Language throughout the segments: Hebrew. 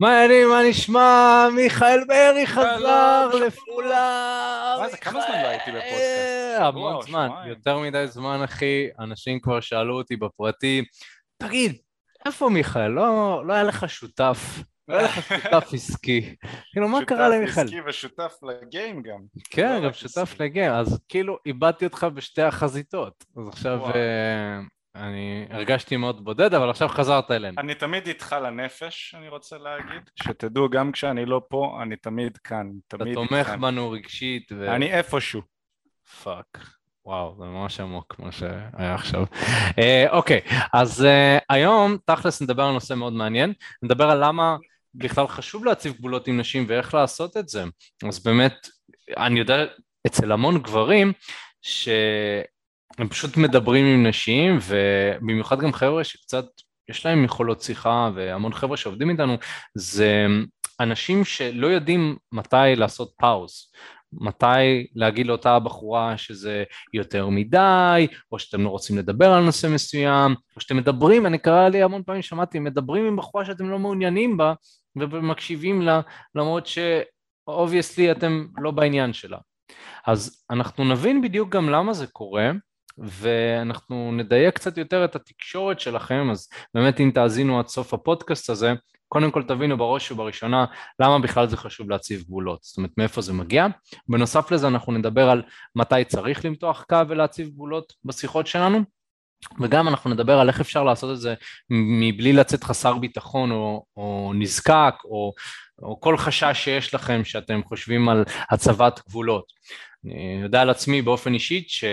מה העניינים, מה נשמע? מיכאל בארי חזר לפעולה. מה זה, כמה זמן לא הייתי בפודקאסט? המון זמן, יותר מדי זמן, אחי. אנשים כבר שאלו אותי בפרטי, תגיד, איפה מיכאל? לא, לא היה לך שותף. לא היה לך שותף עסקי. כאילו, מה קרה למיכאל? שותף עסקי ושותף לגיים גם. כן, גם שותף לגיים. אז כאילו, איבדתי אותך בשתי החזיתות. אז עכשיו... אני הרגשתי מאוד בודד, אבל עכשיו חזרת אלינו. אני תמיד איתך לנפש, אני רוצה להגיד. שתדעו, גם כשאני לא פה, אני תמיד כאן, תמיד אתה תומך בנו רגשית. ו... אני איפשהו. Fuck. וואו, זה ממש עמוק כמו שהיה עכשיו. אה, אוקיי, אז אה, היום תכלס נדבר על נושא מאוד מעניין. נדבר על למה בכלל חשוב להציב גבולות עם נשים ואיך לעשות את זה. אז באמת, אני יודע אצל המון גברים, ש... הם פשוט מדברים עם נשים, ובמיוחד גם חבר'ה שקצת יש להם יכולות שיחה, והמון חבר'ה שעובדים איתנו, זה אנשים שלא יודעים מתי לעשות pause. מתי להגיד לאותה בחורה שזה יותר מדי, או שאתם לא רוצים לדבר על נושא מסוים, או שאתם מדברים, אני קרה לי המון פעמים, שמעתי, מדברים עם בחורה שאתם לא מעוניינים בה, ומקשיבים לה, למרות ש obviously אתם לא בעניין שלה. אז אנחנו נבין בדיוק גם למה זה קורה, ואנחנו נדייק קצת יותר את התקשורת שלכם, אז באמת אם תאזינו עד סוף הפודקאסט הזה, קודם כל תבינו בראש ובראשונה למה בכלל זה חשוב להציב גבולות, זאת אומרת מאיפה זה מגיע. בנוסף לזה אנחנו נדבר על מתי צריך למתוח קו ולהציב גבולות בשיחות שלנו, וגם אנחנו נדבר על איך אפשר לעשות את זה מבלי לצאת חסר ביטחון או, או נזקק או, או כל חשש שיש לכם שאתם חושבים על הצבת גבולות. אני יודע על עצמי באופן אישית ש...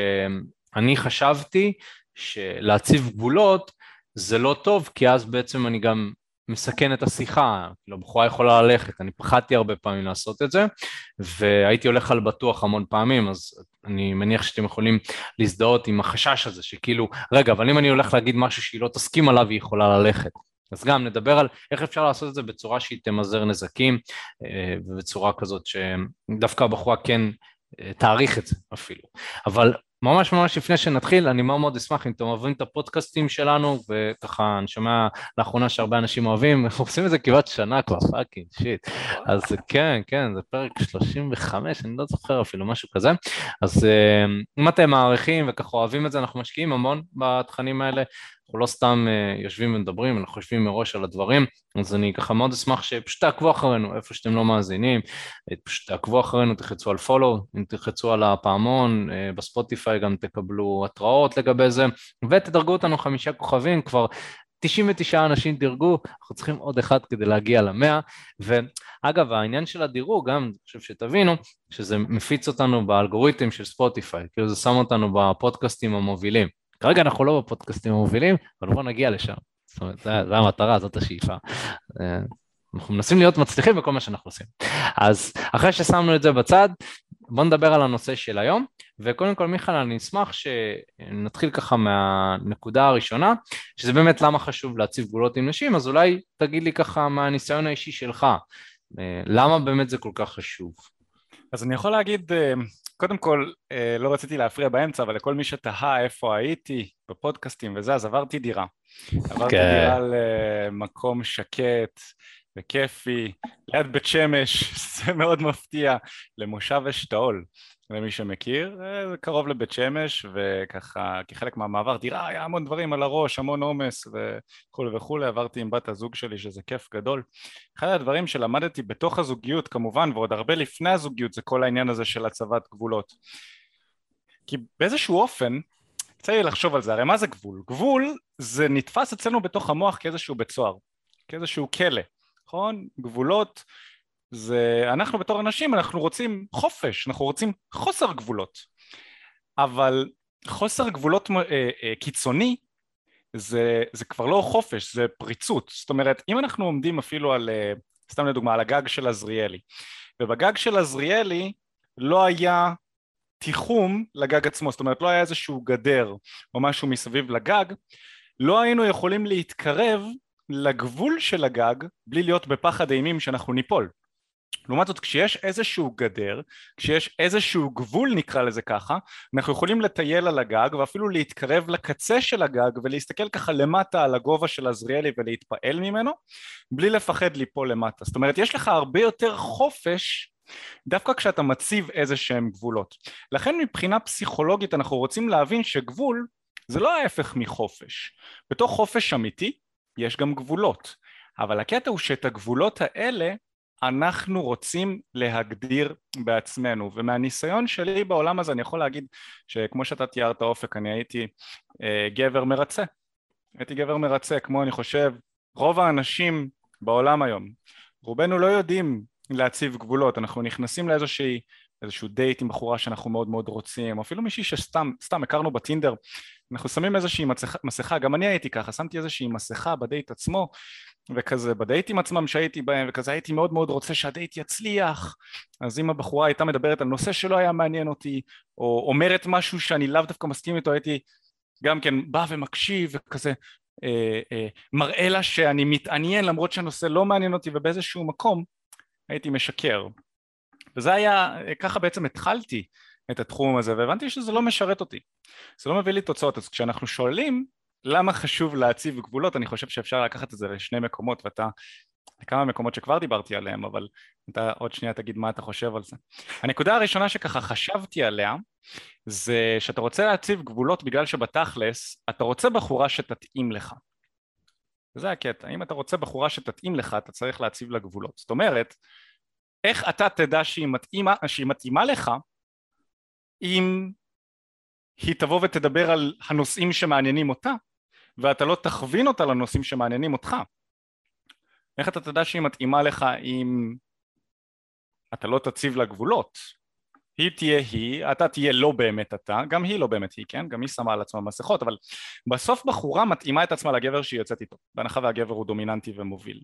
אני חשבתי שלהציב גבולות זה לא טוב, כי אז בעצם אני גם מסכן את השיחה, כאילו הבחורה יכולה ללכת, אני פחדתי הרבה פעמים לעשות את זה, והייתי הולך על בטוח המון פעמים, אז אני מניח שאתם יכולים להזדהות עם החשש הזה, שכאילו, רגע, אבל אם אני הולך להגיד משהו שהיא לא תסכים עליו, היא יכולה ללכת. אז גם נדבר על איך אפשר לעשות את זה בצורה שהיא תמזער נזקים, אה, ובצורה כזאת שדווקא הבחורה כן אה, תעריך את זה אפילו. אבל ממש ממש לפני שנתחיל, אני מאוד מאוד אשמח אם אתם אוהבים את הפודקאסטים שלנו, וככה אני שומע לאחרונה שהרבה אנשים אוהבים, אנחנו עושים את זה כמעט שנה כבר, fucking shit. אז כן, כן, זה פרק 35, אני לא זוכר אפילו, משהו כזה. אז אה, אם אתם מעריכים וככה אוהבים את זה, אנחנו משקיעים המון בתכנים האלה, אנחנו לא סתם uh, יושבים ומדברים, אנחנו חושבים מראש על הדברים, אז אני ככה מאוד אשמח שפשוט תעקבו אחרינו איפה שאתם לא מאזינים, אה, פשוט תעקבו אחרינו, תחצו על פולו, אם תחצו על הפעמון, uh, בספוטיפיי גם תקבלו התראות לגבי זה, ותדרגו אותנו חמישה כוכבים, כבר 99 אנשים דירגו, אנחנו צריכים עוד אחד כדי להגיע למאה, ואגב העניין של הדירוג, גם אני חושב שתבינו, שזה מפיץ אותנו באלגוריתם של ספוטיפיי, כאילו זה שם אותנו בפודקאסטים המובילים. כרגע אנחנו לא בפודקאסטים המובילים, אבל בואו נגיע לשם. זאת אומרת, זו המטרה, זאת השאיפה. אה, אנחנו מנסים להיות מצליחים בכל מה שאנחנו עושים. אז אחרי ששמנו את זה בצד, בואו נדבר על הנושא של היום, וקודם כל מיכאל אני אשמח שנתחיל ככה מהנקודה הראשונה, שזה באמת למה חשוב להציב גבולות עם נשים, אז אולי תגיד לי ככה מהניסיון האישי שלך, אה, למה באמת זה כל כך חשוב? אז אני יכול להגיד אה, קודם כל, אה, לא רציתי להפריע באמצע, אבל לכל מי שתהה איפה הייתי בפודקאסטים וזה, אז עברתי דירה. עברתי כן. דירה למקום שקט וכיפי, ליד בית שמש, זה מאוד מפתיע, למושב אשתאול. למי שמכיר, אה, זה קרוב לבית שמש, וככה כחלק מהמעבר דירה היה המון דברים על הראש, המון עומס וכולי וכולי, עברתי עם בת הזוג שלי שזה כיף גדול. אחד הדברים שלמדתי בתוך הזוגיות כמובן, ועוד הרבה לפני הזוגיות, זה כל העניין הזה של הצבת גבולות. כי באיזשהו אופן, יצא לי לחשוב על זה, הרי מה זה גבול? גבול זה נתפס אצלנו בתוך המוח כאיזשהו בית סוהר, כאיזשהו כלא, נכון? גבולות זה אנחנו בתור אנשים אנחנו רוצים חופש, אנחנו רוצים חוסר גבולות. אבל חוסר גבולות אה, אה, קיצוני זה, זה כבר לא חופש, זה פריצות. זאת אומרת אם אנחנו עומדים אפילו על, אה, סתם לדוגמה, על הגג של עזריאלי ובגג של עזריאלי לא היה תיחום לגג עצמו, זאת אומרת לא היה איזשהו גדר או משהו מסביב לגג לא היינו יכולים להתקרב לגבול של הגג בלי להיות בפחד אימים שאנחנו ניפול לעומת זאת כשיש איזשהו גדר, כשיש איזשהו גבול נקרא לזה ככה, אנחנו יכולים לטייל על הגג ואפילו להתקרב לקצה של הגג ולהסתכל ככה למטה על הגובה של עזריאלי ולהתפעל ממנו בלי לפחד ליפול למטה. זאת אומרת יש לך הרבה יותר חופש דווקא כשאתה מציב איזה שהם גבולות. לכן מבחינה פסיכולוגית אנחנו רוצים להבין שגבול זה לא ההפך מחופש. בתוך חופש אמיתי יש גם גבולות, אבל הקטע הוא שאת הגבולות האלה אנחנו רוצים להגדיר בעצמנו ומהניסיון שלי בעולם הזה אני יכול להגיד שכמו שאתה תיארת אופק אני הייתי אה, גבר מרצה. הייתי גבר מרצה כמו אני חושב רוב האנשים בעולם היום. רובנו לא יודעים להציב גבולות. אנחנו נכנסים לאיזושהי איזשהו דייט עם בחורה שאנחנו מאוד מאוד רוצים, או אפילו מישהי שסתם, סתם הכרנו בטינדר, אנחנו שמים איזושהי מסכה, מסכה, גם אני הייתי ככה, שמתי איזושהי מסכה בדייט עצמו, וכזה בדייטים עצמם שהייתי בהם, וכזה הייתי מאוד מאוד רוצה שהדייט יצליח, אז אם הבחורה הייתה מדברת על נושא שלא היה מעניין אותי, או אומרת משהו שאני לאו דווקא מסכים איתו, הייתי גם כן בא ומקשיב וכזה אה, אה, מראה לה שאני מתעניין למרות שהנושא לא מעניין אותי ובאיזשהו מקום הייתי משקר. וזה היה, ככה בעצם התחלתי את התחום הזה והבנתי שזה לא משרת אותי, זה לא מביא לי תוצאות, אז כשאנחנו שואלים למה חשוב להציב גבולות, אני חושב שאפשר לקחת את זה לשני מקומות ואתה, לכמה מקומות שכבר דיברתי עליהם, אבל אתה עוד שנייה תגיד מה אתה חושב על זה. הנקודה הראשונה שככה חשבתי עליה זה שאתה רוצה להציב גבולות בגלל שבתכלס אתה רוצה בחורה שתתאים לך. זה הקטע, אם אתה רוצה בחורה שתתאים לך אתה צריך להציב לה גבולות. זאת אומרת איך אתה תדע שהיא מתאימה, שהיא מתאימה לך אם היא תבוא ותדבר על הנושאים שמעניינים אותה ואתה לא תכווין אותה לנושאים שמעניינים אותך איך אתה תדע שהיא מתאימה לך אם אתה לא תציב לה גבולות היא תהיה היא, אתה תהיה לא באמת אתה, גם היא לא באמת היא, כן? גם היא שמה על עצמה מסכות, אבל בסוף בחורה מתאימה את עצמה לגבר שהיא יוצאת איתו, בהנחה והגבר הוא דומיננטי ומוביל.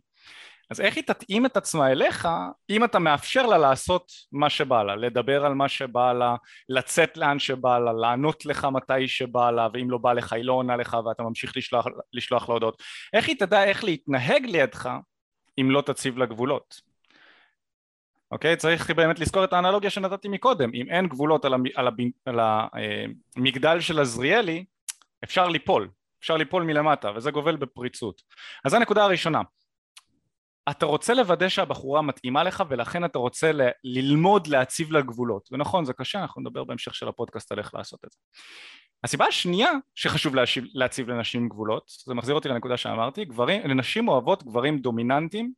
אז איך היא תתאים את עצמה אליך אם אתה מאפשר לה לעשות מה שבא לה, לדבר על מה שבא לה, לצאת לאן שבא לה, לענות לך מתי שבא לה, ואם לא בא לך היא לא עונה לך ואתה ממשיך לשלוח, לשלוח לה הודעות. איך היא תדע איך להתנהג לידך אם לא תציב לה גבולות? אוקיי? צריך באמת לזכור את האנלוגיה שנתתי מקודם, אם אין גבולות על, המ, על, הב, על המגדל אה, של עזריאלי, אפשר ליפול, אפשר ליפול מלמטה, וזה גובל בפריצות. אז זו הנקודה הראשונה. אתה רוצה לוודא שהבחורה מתאימה לך ולכן אתה רוצה ל- ללמוד להציב לה גבולות ונכון זה קשה אנחנו נדבר בהמשך של הפודקאסט על איך לעשות את זה הסיבה השנייה שחשוב להשיב, להציב לנשים גבולות זה מחזיר אותי לנקודה שאמרתי גברים, לנשים אוהבות גברים דומיננטיים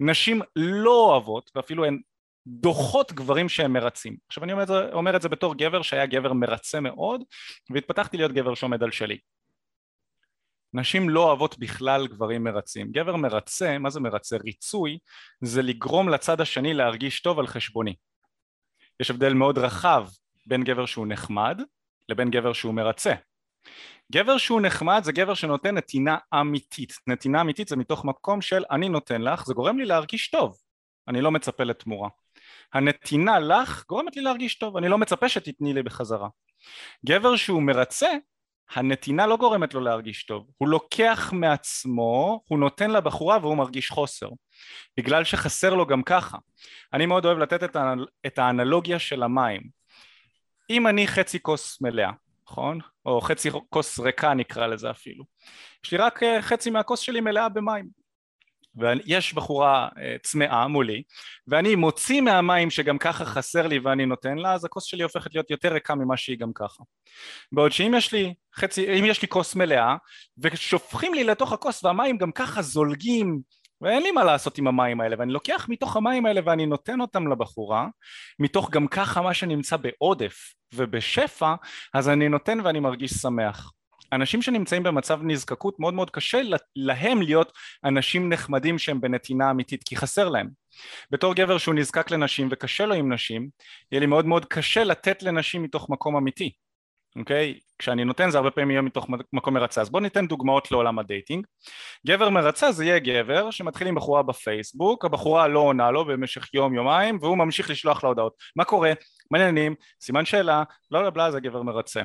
נשים לא אוהבות ואפילו הן דוחות גברים שהם מרצים עכשיו אני אומר את, זה, אומר את זה בתור גבר שהיה גבר מרצה מאוד והתפתחתי להיות גבר שעומד על שלי נשים לא אוהבות בכלל גברים מרצים. גבר מרצה, מה זה מרצה? ריצוי זה לגרום לצד השני להרגיש טוב על חשבוני. יש הבדל מאוד רחב בין גבר שהוא נחמד לבין גבר שהוא מרצה. גבר שהוא נחמד זה גבר שנותן נתינה אמיתית. נתינה אמיתית זה מתוך מקום של אני נותן לך, זה גורם לי להרגיש טוב. אני לא מצפה לתמורה. הנתינה לך גורמת לי להרגיש טוב, אני לא מצפה שתתני לי בחזרה. גבר שהוא מרצה הנתינה לא גורמת לו להרגיש טוב, הוא לוקח מעצמו, הוא נותן לבחורה והוא מרגיש חוסר, בגלל שחסר לו גם ככה. אני מאוד אוהב לתת את, האנל... את האנלוגיה של המים. אם אני חצי כוס מלאה, נכון? או חצי כוס ריקה נקרא לזה אפילו. יש לי רק אה, חצי מהכוס שלי מלאה במים. ויש בחורה אה, צמאה מולי ואני מוציא מהמים שגם ככה חסר לי ואני נותן לה אז הכוס שלי הופכת להיות יותר ריקה ממה שהיא גם ככה. בעוד שאם יש לי חצי, אם יש לי כוס מלאה ושופכים לי לתוך הכוס והמים גם ככה זולגים ואין לי מה לעשות עם המים האלה ואני לוקח מתוך המים האלה ואני נותן אותם לבחורה מתוך גם ככה מה שנמצא בעודף ובשפע אז אני נותן ואני מרגיש שמח אנשים שנמצאים במצב נזקקות מאוד מאוד קשה להם להיות אנשים נחמדים שהם בנתינה אמיתית כי חסר להם בתור גבר שהוא נזקק לנשים וקשה לו עם נשים יהיה לי מאוד מאוד קשה לתת לנשים מתוך מקום אמיתי אוקיי? Okay? כשאני נותן זה הרבה פעמים יהיה מתוך מקום מרצה אז בואו ניתן דוגמאות לעולם ה dating גבר מרצה זה יהיה גבר שמתחיל עם בחורה בפייסבוק הבחורה לא עונה לו במשך יום יומיים והוא ממשיך לשלוח לה הודעות מה קורה? מה העניינים? סימן שאלה? לא לא בלה זה גבר מרצה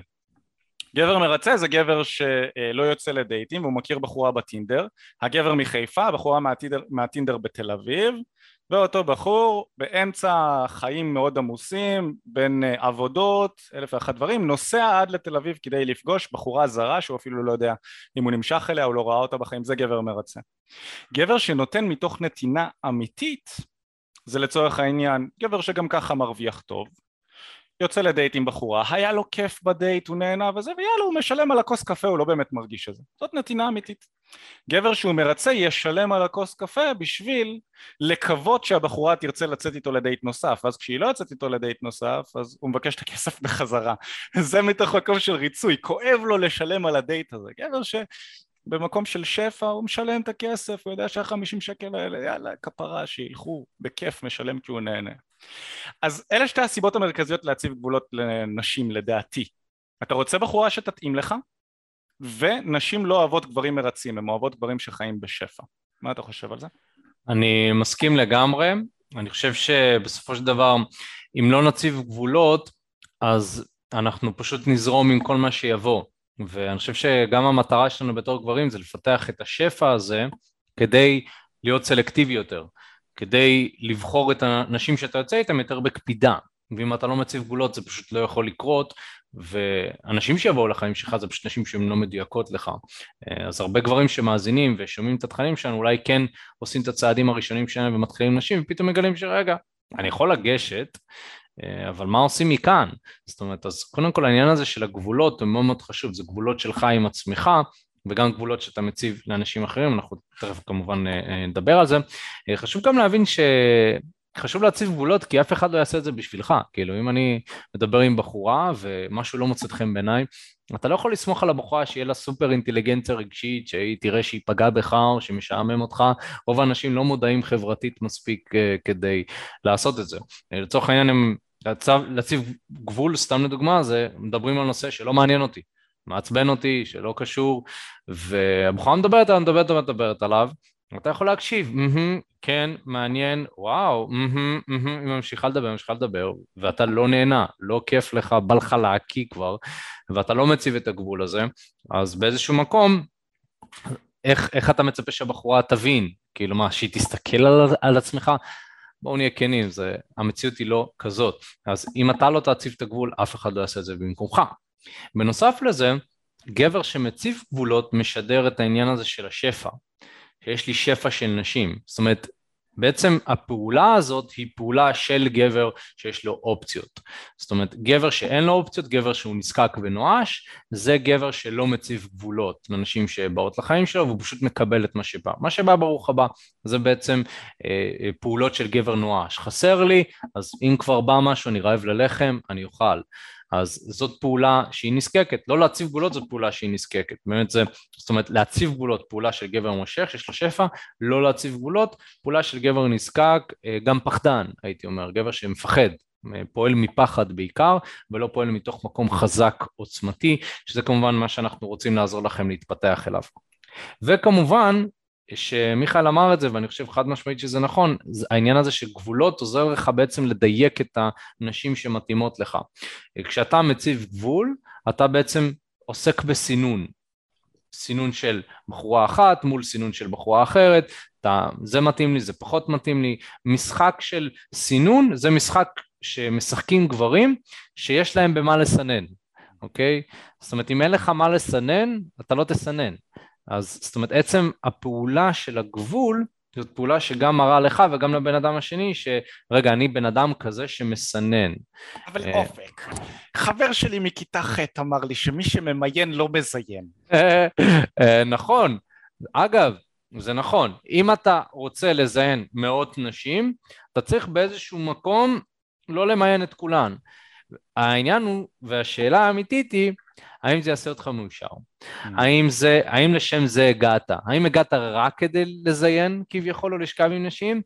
גבר מרצה זה גבר שלא יוצא לדייטים והוא מכיר בחורה בטינדר, הגבר מחיפה, הבחורה מהטינדר, מהטינדר בתל אביב, ואותו בחור באמצע חיים מאוד עמוסים בין אה, עבודות אלף ואחת דברים נוסע עד לתל אביב כדי לפגוש בחורה זרה שהוא אפילו לא יודע אם הוא נמשך אליה או לא ראה אותה בחיים זה גבר מרצה. גבר שנותן מתוך נתינה אמיתית זה לצורך העניין גבר שגם ככה מרוויח טוב יוצא לדייט עם בחורה, היה לו כיף בדייט, הוא נהנה וזה, ויאללה, הוא משלם על הכוס קפה, הוא לא באמת מרגיש את זה. זאת נתינה אמיתית. גבר שהוא מרצה ישלם על הכוס קפה בשביל לקוות שהבחורה תרצה לצאת איתו לדייט נוסף, ואז כשהיא לא יוצאת איתו לדייט נוסף, אז הוא מבקש את הכסף בחזרה. זה מתוך מקום של ריצוי, כואב לו לשלם על הדייט הזה. גבר ש... במקום של שפע הוא משלם את הכסף, הוא יודע שהחמישים שקל האלה, יאללה, כפרה, שילכו, בכיף, משלם כי הוא נהנה. אז אלה שתי הסיבות המרכזיות להציב גבולות לנשים לדעתי. אתה רוצה בחורה שתתאים לך, ונשים לא אוהבות גברים מרצים, הן אוהבות גברים שחיים בשפע. מה אתה חושב על זה? אני מסכים לגמרי, אני חושב שבסופו של דבר אם לא נציב גבולות אז אנחנו פשוט נזרום עם כל מה שיבוא ואני חושב שגם המטרה שלנו בתור גברים זה לפתח את השפע הזה כדי להיות סלקטיבי יותר, כדי לבחור את האנשים שאתה יוצא איתם יותר בקפידה. ואם אתה לא מציב גבולות זה פשוט לא יכול לקרות ואנשים שיבואו לחיים שלך זה פשוט נשים שהן לא מדויקות לך. אז הרבה גברים שמאזינים ושומעים את התכנים שלנו אולי כן עושים את הצעדים הראשונים שלהם ומתחילים נשים ופתאום מגלים שרגע אני יכול לגשת אבל מה עושים מכאן? זאת אומרת, אז קודם כל העניין הזה של הגבולות הוא מאוד מאוד חשוב, זה גבולות שלך עם עצמך וגם גבולות שאתה מציב לאנשים אחרים, אנחנו תכף כמובן אה, אה, נדבר על זה. אה, חשוב גם להבין ש... חשוב להציב גבולות כי אף אחד לא יעשה את זה בשבילך, כאילו אם אני מדבר עם בחורה ומשהו לא מוצא חן בעיניי, אתה לא יכול לסמוך על הבחורה שיהיה לה סופר אינטליגנציה רגשית, שהיא תראה שהיא פגעה בך או שמשעמם אותך, רוב האנשים לא מודעים חברתית מספיק uh, כדי לעשות את זה. לצורך העניין הם, להציב גבול, סתם לדוגמה, זה מדברים על נושא שלא מעניין אותי, מעצבן אותי, שלא קשור, והבחורה מדברת עליו, מדברת עליו, מדברת עליו, אתה יכול להקשיב, mm-hmm, כן, מעניין, וואו, mm-hmm, mm-hmm, היא ממשיכה לדבר, ממשיכה לדבר, ואתה לא נהנה, לא כיף לך, בא לך להקיא כבר, ואתה לא מציב את הגבול הזה, אז באיזשהו מקום, איך, איך אתה מצפה שהבחורה תבין? כאילו מה, שהיא תסתכל על, על עצמך? בואו נהיה כנים, זה, המציאות היא לא כזאת. אז אם אתה לא תציב את הגבול, אף אחד לא יעשה את זה במקומך. בנוסף לזה, גבר שמציב גבולות משדר את העניין הזה של השפע. שיש לי שפע של נשים. זאת אומרת, בעצם הפעולה הזאת היא פעולה של גבר שיש לו אופציות. זאת אומרת, גבר שאין לו אופציות, גבר שהוא נזקק ונואש, זה גבר שלא מציב גבולות לנשים שבאות לחיים שלו והוא פשוט מקבל את מה שבא. מה שבא ברוך הבא, זה בעצם אה, אה פעולות של גבר נואש. חסר לי, אז אם כבר בא משהו, אני רעב ללחם, אני אוכל. אז זאת פעולה שהיא נזקקת, לא להציב גבולות זאת פעולה שהיא נזקקת, באמת זה, זאת אומרת להציב גבולות פעולה של גבר מושך שיש לו שפע, לא להציב גבולות פעולה של גבר נזקק, אה, גם פחדן הייתי אומר, גבר שמפחד, אה, פועל מפחד בעיקר ולא פועל מתוך מקום חזק עוצמתי, שזה כמובן מה שאנחנו רוצים לעזור לכם להתפתח אליו. וכמובן שמיכאל אמר את זה ואני חושב חד משמעית שזה נכון, העניין הזה של גבולות עוזר לך בעצם לדייק את הנשים שמתאימות לך. כשאתה מציב גבול, אתה בעצם עוסק בסינון, סינון של בחורה אחת מול סינון של בחורה אחרת, אתה, זה מתאים לי, זה פחות מתאים לי, משחק של סינון זה משחק שמשחקים גברים שיש להם במה לסנן, אוקיי? זאת אומרת אם אין לך מה לסנן, אתה לא תסנן. אז זאת אומרת עצם הפעולה של הגבול זאת פעולה שגם מראה לך וגם לבן אדם השני שרגע אני בן אדם כזה שמסנן. אבל אה, אופק, חבר שלי מכיתה ח' אמר לי שמי שממיין לא מזיין. אה, נכון, אגב זה נכון, אם אתה רוצה לזיין מאות נשים אתה צריך באיזשהו מקום לא למיין את כולן. העניין הוא והשאלה האמיתית היא האם זה יעשה אותך מאושר? Mm. האם, זה, האם לשם זה הגעת? האם הגעת רק כדי לזיין כביכול או לשכב עם נשים?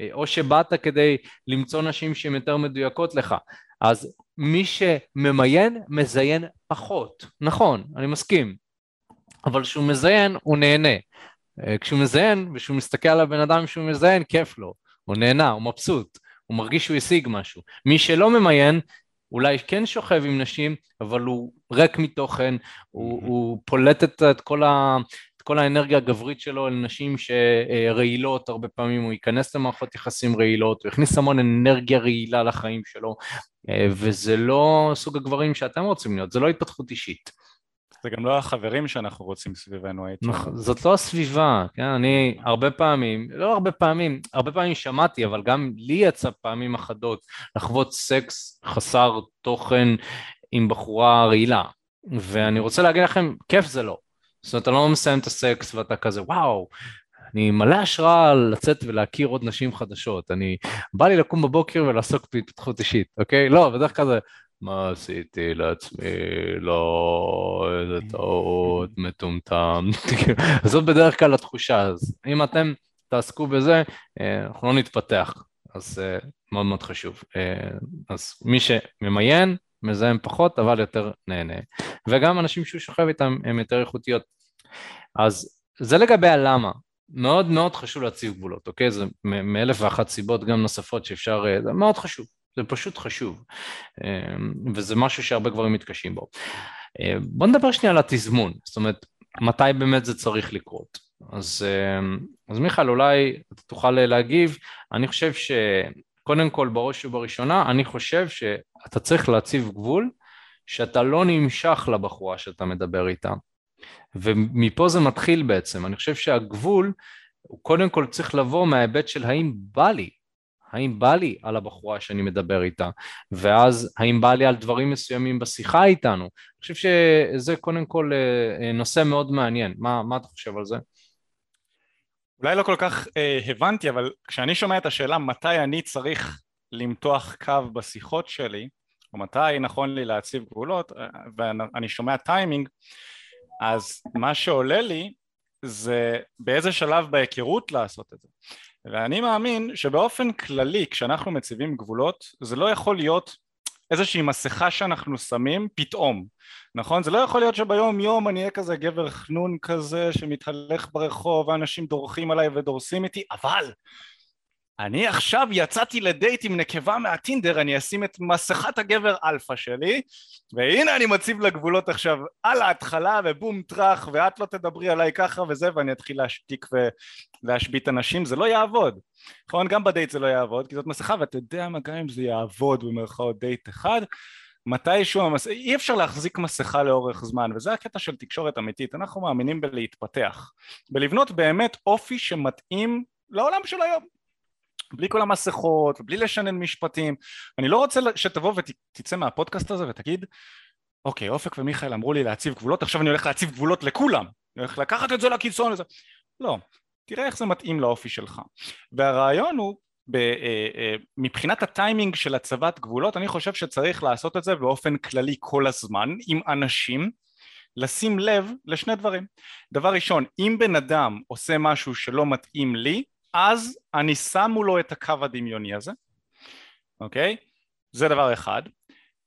אה, או שבאת כדי למצוא נשים שהן יותר מדויקות לך? אז מי שממיין, מזיין פחות. נכון, אני מסכים. אבל כשהוא מזיין, הוא נהנה. אה, כשהוא מזיין, וכשהוא מסתכל על הבן אדם שהוא מזיין, כיף לו. הוא נהנה, הוא מבסוט. הוא מרגיש שהוא השיג משהו. מי שלא ממיין, אולי כן שוכב עם נשים, אבל הוא ריק מתוכן, הוא, הוא פולט את, את, כל ה, את כל האנרגיה הגברית שלו לנשים שרעילות, הרבה פעמים הוא ייכנס למערכות יחסים רעילות, הוא יכניס המון אנרגיה רעילה לחיים שלו, אה, וזה לא סוג הגברים שאתם רוצים להיות, זה לא התפתחות אישית. זה גם לא החברים שאנחנו רוצים סביבנו, הייתי נכון, זאת לא הסביבה, כן? אני הרבה פעמים, לא הרבה פעמים, הרבה פעמים שמעתי, אבל גם לי יצא פעמים אחדות לחוות סקס חסר תוכן עם בחורה רעילה, ואני רוצה להגיד לכם, כיף זה לא. זאת אומרת, אתה לא מסיים את הסקס ואתה כזה, וואו, אני מלא השראה לצאת ולהכיר עוד נשים חדשות. אני, בא לי לקום בבוקר ולעסוק בהתפתחות אישית, אוקיי? לא, בדרך כלל זה, מה עשיתי לעצמי, לא, איזה טעות, מטומטם. זאת בדרך כלל התחושה, אז אם אתם תעסקו בזה, אה, אנחנו לא נתפתח, אז אה, מאוד מאוד חשוב. אה, אז מי שממיין, מזהם פחות, אבל יותר נהנה. וגם אנשים שהוא שוכב איתם הם יותר איכותיות. אז זה לגבי הלמה. מאוד מאוד חשוב להציב גבולות, אוקיי? זה מאלף ואחת סיבות גם נוספות שאפשר, זה מאוד חשוב. זה פשוט חשוב, אמ, וזה משהו שהרבה גברים מתקשים בו. אמ, בוא נדבר שנייה על התזמון, זאת אומרת, מתי באמת זה צריך לקרות. אז, אמ, אז מיכאל, אולי אתה תוכל להגיב, אני חושב שקודם כל, בראש ובראשונה, אני חושב שאתה צריך להציב גבול שאתה לא נמשך לבחורה שאתה מדבר איתה. ומפה זה מתחיל בעצם, אני חושב שהגבול הוא קודם כל צריך לבוא מההיבט של האם בא לי, האם בא לי על הבחורה שאני מדבר איתה, ואז האם בא לי על דברים מסוימים בשיחה איתנו. אני חושב שזה קודם כל אה, אה, נושא מאוד מעניין, מה, מה אתה חושב על זה? אולי לא כל כך אה, הבנתי, אבל כשאני שומע את השאלה מתי אני צריך למתוח קו בשיחות שלי, או מתי נכון לי להציב גבולות, אה, ואני שומע טיימינג, אז מה שעולה לי זה באיזה שלב בהיכרות לעשות את זה. ואני מאמין שבאופן כללי כשאנחנו מציבים גבולות זה לא יכול להיות איזושהי מסכה שאנחנו שמים פתאום נכון? זה לא יכול להיות שביום יום אני אהיה כזה גבר חנון כזה שמתהלך ברחוב ואנשים דורכים עליי ודורסים אותי אבל אני עכשיו יצאתי לדייט עם נקבה מהטינדר, אני אשים את מסכת הגבר אלפא שלי, והנה אני מציב לה גבולות עכשיו על ההתחלה ובום טראח, ואת לא תדברי עליי ככה וזה, ואני אתחיל להשתיק ולהשבית אנשים, זה לא יעבוד. נכון? גם בדייט זה לא יעבוד, כי זאת מסכה, ואתה יודע מה, גם אם זה יעבוד במרכאות דייט אחד, מתישהו, המס... אי אפשר להחזיק מסכה לאורך זמן, וזה הקטע של תקשורת אמיתית, אנחנו מאמינים בלהתפתח, בלבנות באמת אופי שמתאים לעולם של היום. בלי כל המסכות, בלי לשנן משפטים. אני לא רוצה שתבוא ותצא מהפודקאסט הזה ותגיד, אוקיי, אופק ומיכאל אמרו לי להציב גבולות, עכשיו אני הולך להציב גבולות לכולם. אני הולך לקחת את זה לקיצון. לזה. לא, תראה איך זה מתאים לאופי שלך. והרעיון הוא, ב, אה, אה, מבחינת הטיימינג של הצבת גבולות, אני חושב שצריך לעשות את זה באופן כללי כל הזמן, עם אנשים, לשים לב לשני דברים. דבר ראשון, אם בן אדם עושה משהו שלא מתאים לי, אז אני שם מולו את הקו הדמיוני הזה, אוקיי? זה דבר אחד.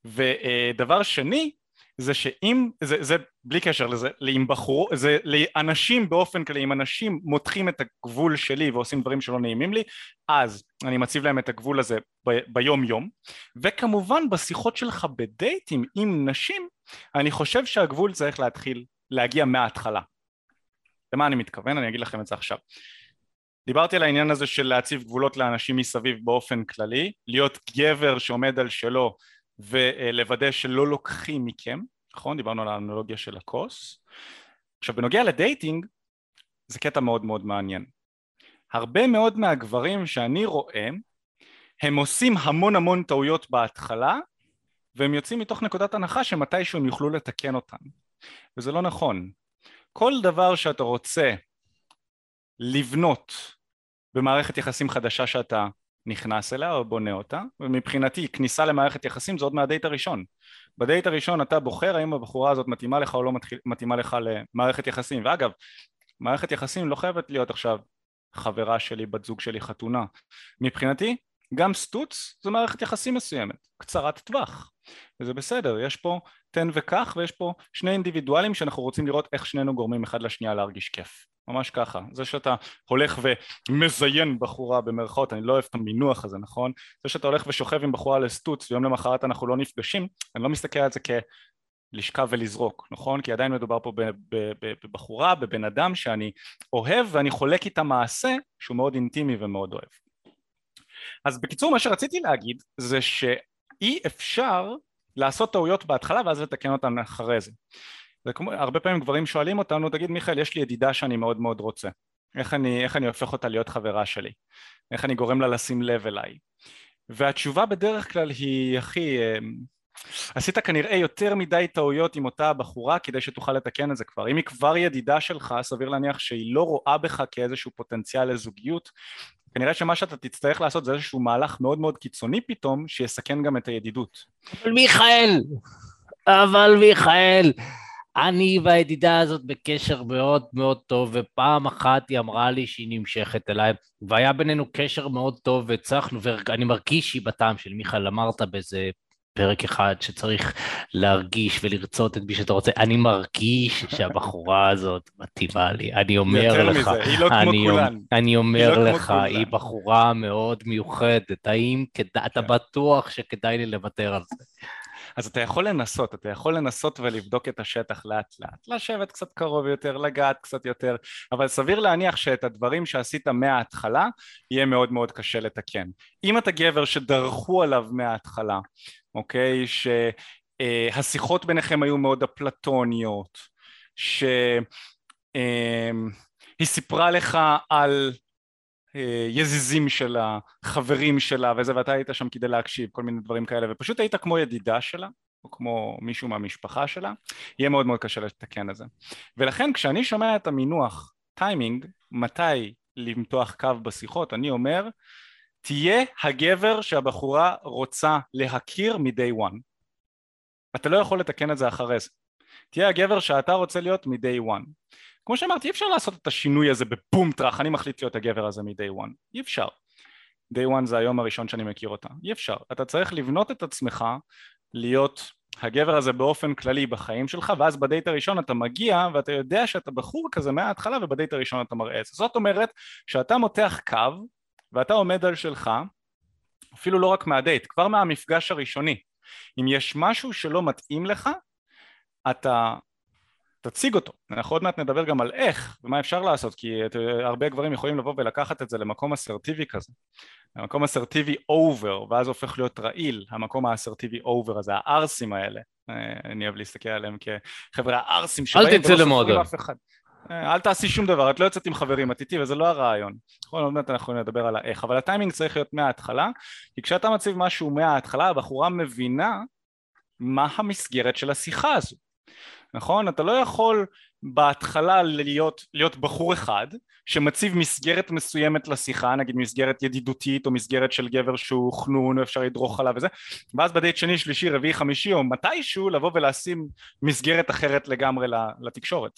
ודבר שני, זה שאם, זה, זה בלי קשר לזה, אם בחור, זה לאנשים באופן כללי, אם אנשים מותחים את הגבול שלי ועושים דברים שלא נעימים לי, אז אני מציב להם את הגבול הזה ב, ביום יום, וכמובן בשיחות שלך בדייטים עם נשים, אני חושב שהגבול צריך להתחיל, להגיע מההתחלה. למה אני מתכוון? אני אגיד לכם את זה עכשיו. דיברתי על העניין הזה של להציב גבולות לאנשים מסביב באופן כללי, להיות גבר שעומד על שלו ולוודא שלא לוקחים מכם, נכון? דיברנו על האנלוגיה של הכוס. עכשיו בנוגע לדייטינג זה קטע מאוד מאוד מעניין. הרבה מאוד מהגברים שאני רואה הם עושים המון המון טעויות בהתחלה והם יוצאים מתוך נקודת הנחה שמתישהו הם יוכלו לתקן אותן וזה לא נכון. כל דבר שאתה רוצה לבנות במערכת יחסים חדשה שאתה נכנס אליה או בונה אותה ומבחינתי כניסה למערכת יחסים זה עוד מהדייט הראשון. בדייט הראשון אתה בוחר האם הבחורה הזאת מתאימה לך או לא מתאימה לך למערכת יחסים. ואגב מערכת יחסים לא חייבת להיות עכשיו חברה שלי, בת זוג שלי, חתונה. מבחינתי גם סטוץ זו מערכת יחסים מסוימת קצרת טווח. וזה בסדר יש פה תן וקח ויש פה שני אינדיבידואלים שאנחנו רוצים לראות איך שנינו גורמים אחד לשנייה להרגיש כיף ממש ככה זה שאתה הולך ומזיין בחורה במרכאות אני לא אוהב את המינוח הזה נכון זה שאתה הולך ושוכב עם בחורה לסטוץ ויום למחרת אנחנו לא נפגשים אני לא מסתכל על זה לשכב ולזרוק, נכון? כי עדיין מדובר פה בבחורה, בבן אדם שאני אוהב ואני חולק איתה מעשה שהוא מאוד אינטימי ומאוד אוהב. אז בקיצור מה שרציתי להגיד זה שאי אפשר לעשות טעויות בהתחלה ואז לתקן אותן אחרי זה. זה הרבה פעמים גברים שואלים אותנו, תגיד מיכאל יש לי ידידה שאני מאוד מאוד רוצה, איך אני, איך אני הופך אותה להיות חברה שלי, איך אני גורם לה לשים לב אליי, והתשובה בדרך כלל היא אחי אמ, עשית כנראה יותר מדי טעויות עם אותה הבחורה כדי שתוכל לתקן את זה כבר. אם היא כבר ידידה שלך סביר להניח שהיא לא רואה בך כאיזשהו פוטנציאל לזוגיות. כנראה שמה שאתה תצטרך לעשות זה איזשהו מהלך מאוד מאוד קיצוני פתאום שיסכן גם את הידידות. אבל מיכאל אבל מיכאל אני והידידה הזאת בקשר מאוד מאוד טוב, ופעם אחת היא אמרה לי שהיא נמשכת אליי, והיה בינינו קשר מאוד טוב, והצלחנו, ואני מרגיש שהיא בטעם של מיכאל, אמרת באיזה פרק אחד שצריך להרגיש ולרצות את מי שאתה רוצה, אני מרגיש שהבחורה הזאת מתאימה לי, אני אומר לך, מזה, היא לא אני, כמו כולן. אני אומר היא לא לך, היא בחורה מאוד מיוחדת, האם אתה כן. בטוח שכדאי לי לוותר על זה? אז אתה יכול לנסות, אתה יכול לנסות ולבדוק את השטח לאט לאט, לשבת קצת קרוב יותר, לגעת קצת יותר, אבל סביר להניח שאת הדברים שעשית מההתחלה יהיה מאוד מאוד קשה לתקן. אם אתה גבר שדרכו עליו מההתחלה, אוקיי? שהשיחות ביניכם היו מאוד אפלטוניות, שהיא סיפרה לך על אה, יזיזים שלה, חברים שלה וזה ואתה היית שם כדי להקשיב כל מיני דברים כאלה ופשוט היית כמו ידידה שלה או כמו מישהו מהמשפחה שלה יהיה מאוד מאוד קשה לתקן את זה. ולכן כשאני שומע את המינוח טיימינג מתי למתוח קו בשיחות אני אומר תהיה הגבר שהבחורה רוצה להכיר מ-day one. אתה לא יכול לתקן את זה אחרי זה. תהיה הגבר שאתה רוצה להיות מ-day one כמו שאמרתי אי אפשר לעשות את השינוי הזה בבום טראח. אני מחליט להיות הגבר הזה מ-day one. אי אפשר. day one זה היום הראשון שאני מכיר אותה. אי אפשר. אתה צריך לבנות את עצמך להיות הגבר הזה באופן כללי בחיים שלך ואז בדייט הראשון אתה מגיע ואתה יודע שאתה בחור כזה מההתחלה ובדייט הראשון אתה מראה את זה. זאת אומרת שאתה מותח קו ואתה עומד על שלך אפילו לא רק מהדייט כבר מהמפגש הראשוני אם יש משהו שלא מתאים לך אתה תציג אותו, אנחנו עוד מעט נדבר גם על איך ומה אפשר לעשות כי הרבה גברים יכולים לבוא ולקחת את זה למקום אסרטיבי כזה. המקום אסרטיבי over ואז הופך להיות רעיל המקום האסרטיבי over הזה הערסים האלה. אה, אני אוהב להסתכל עליהם כחבר'ה הערסים שבאים ולא סופרים אף אחד. אה, אל תעשי שום דבר, את לא יוצאת עם חברים, את איתי וזה לא הרעיון. נכון, עוד מעט אנחנו נדבר על האיך, אבל הטיימינג צריך להיות מההתחלה, כי כשאתה מציב משהו מההתחלה, הבחורה מבינה מה המסגרת של השיחה הזו. נכון? אתה לא יכול בהתחלה להיות, להיות בחור אחד שמציב מסגרת מסוימת לשיחה, נגיד מסגרת ידידותית או מסגרת של גבר שהוא חנון ואפשר לדרוך עליו וזה, ואז בדייט שני, שלישי, רביעי, חמישי או מתישהו לבוא ולשים מסגרת אחרת לגמרי לתקשורת.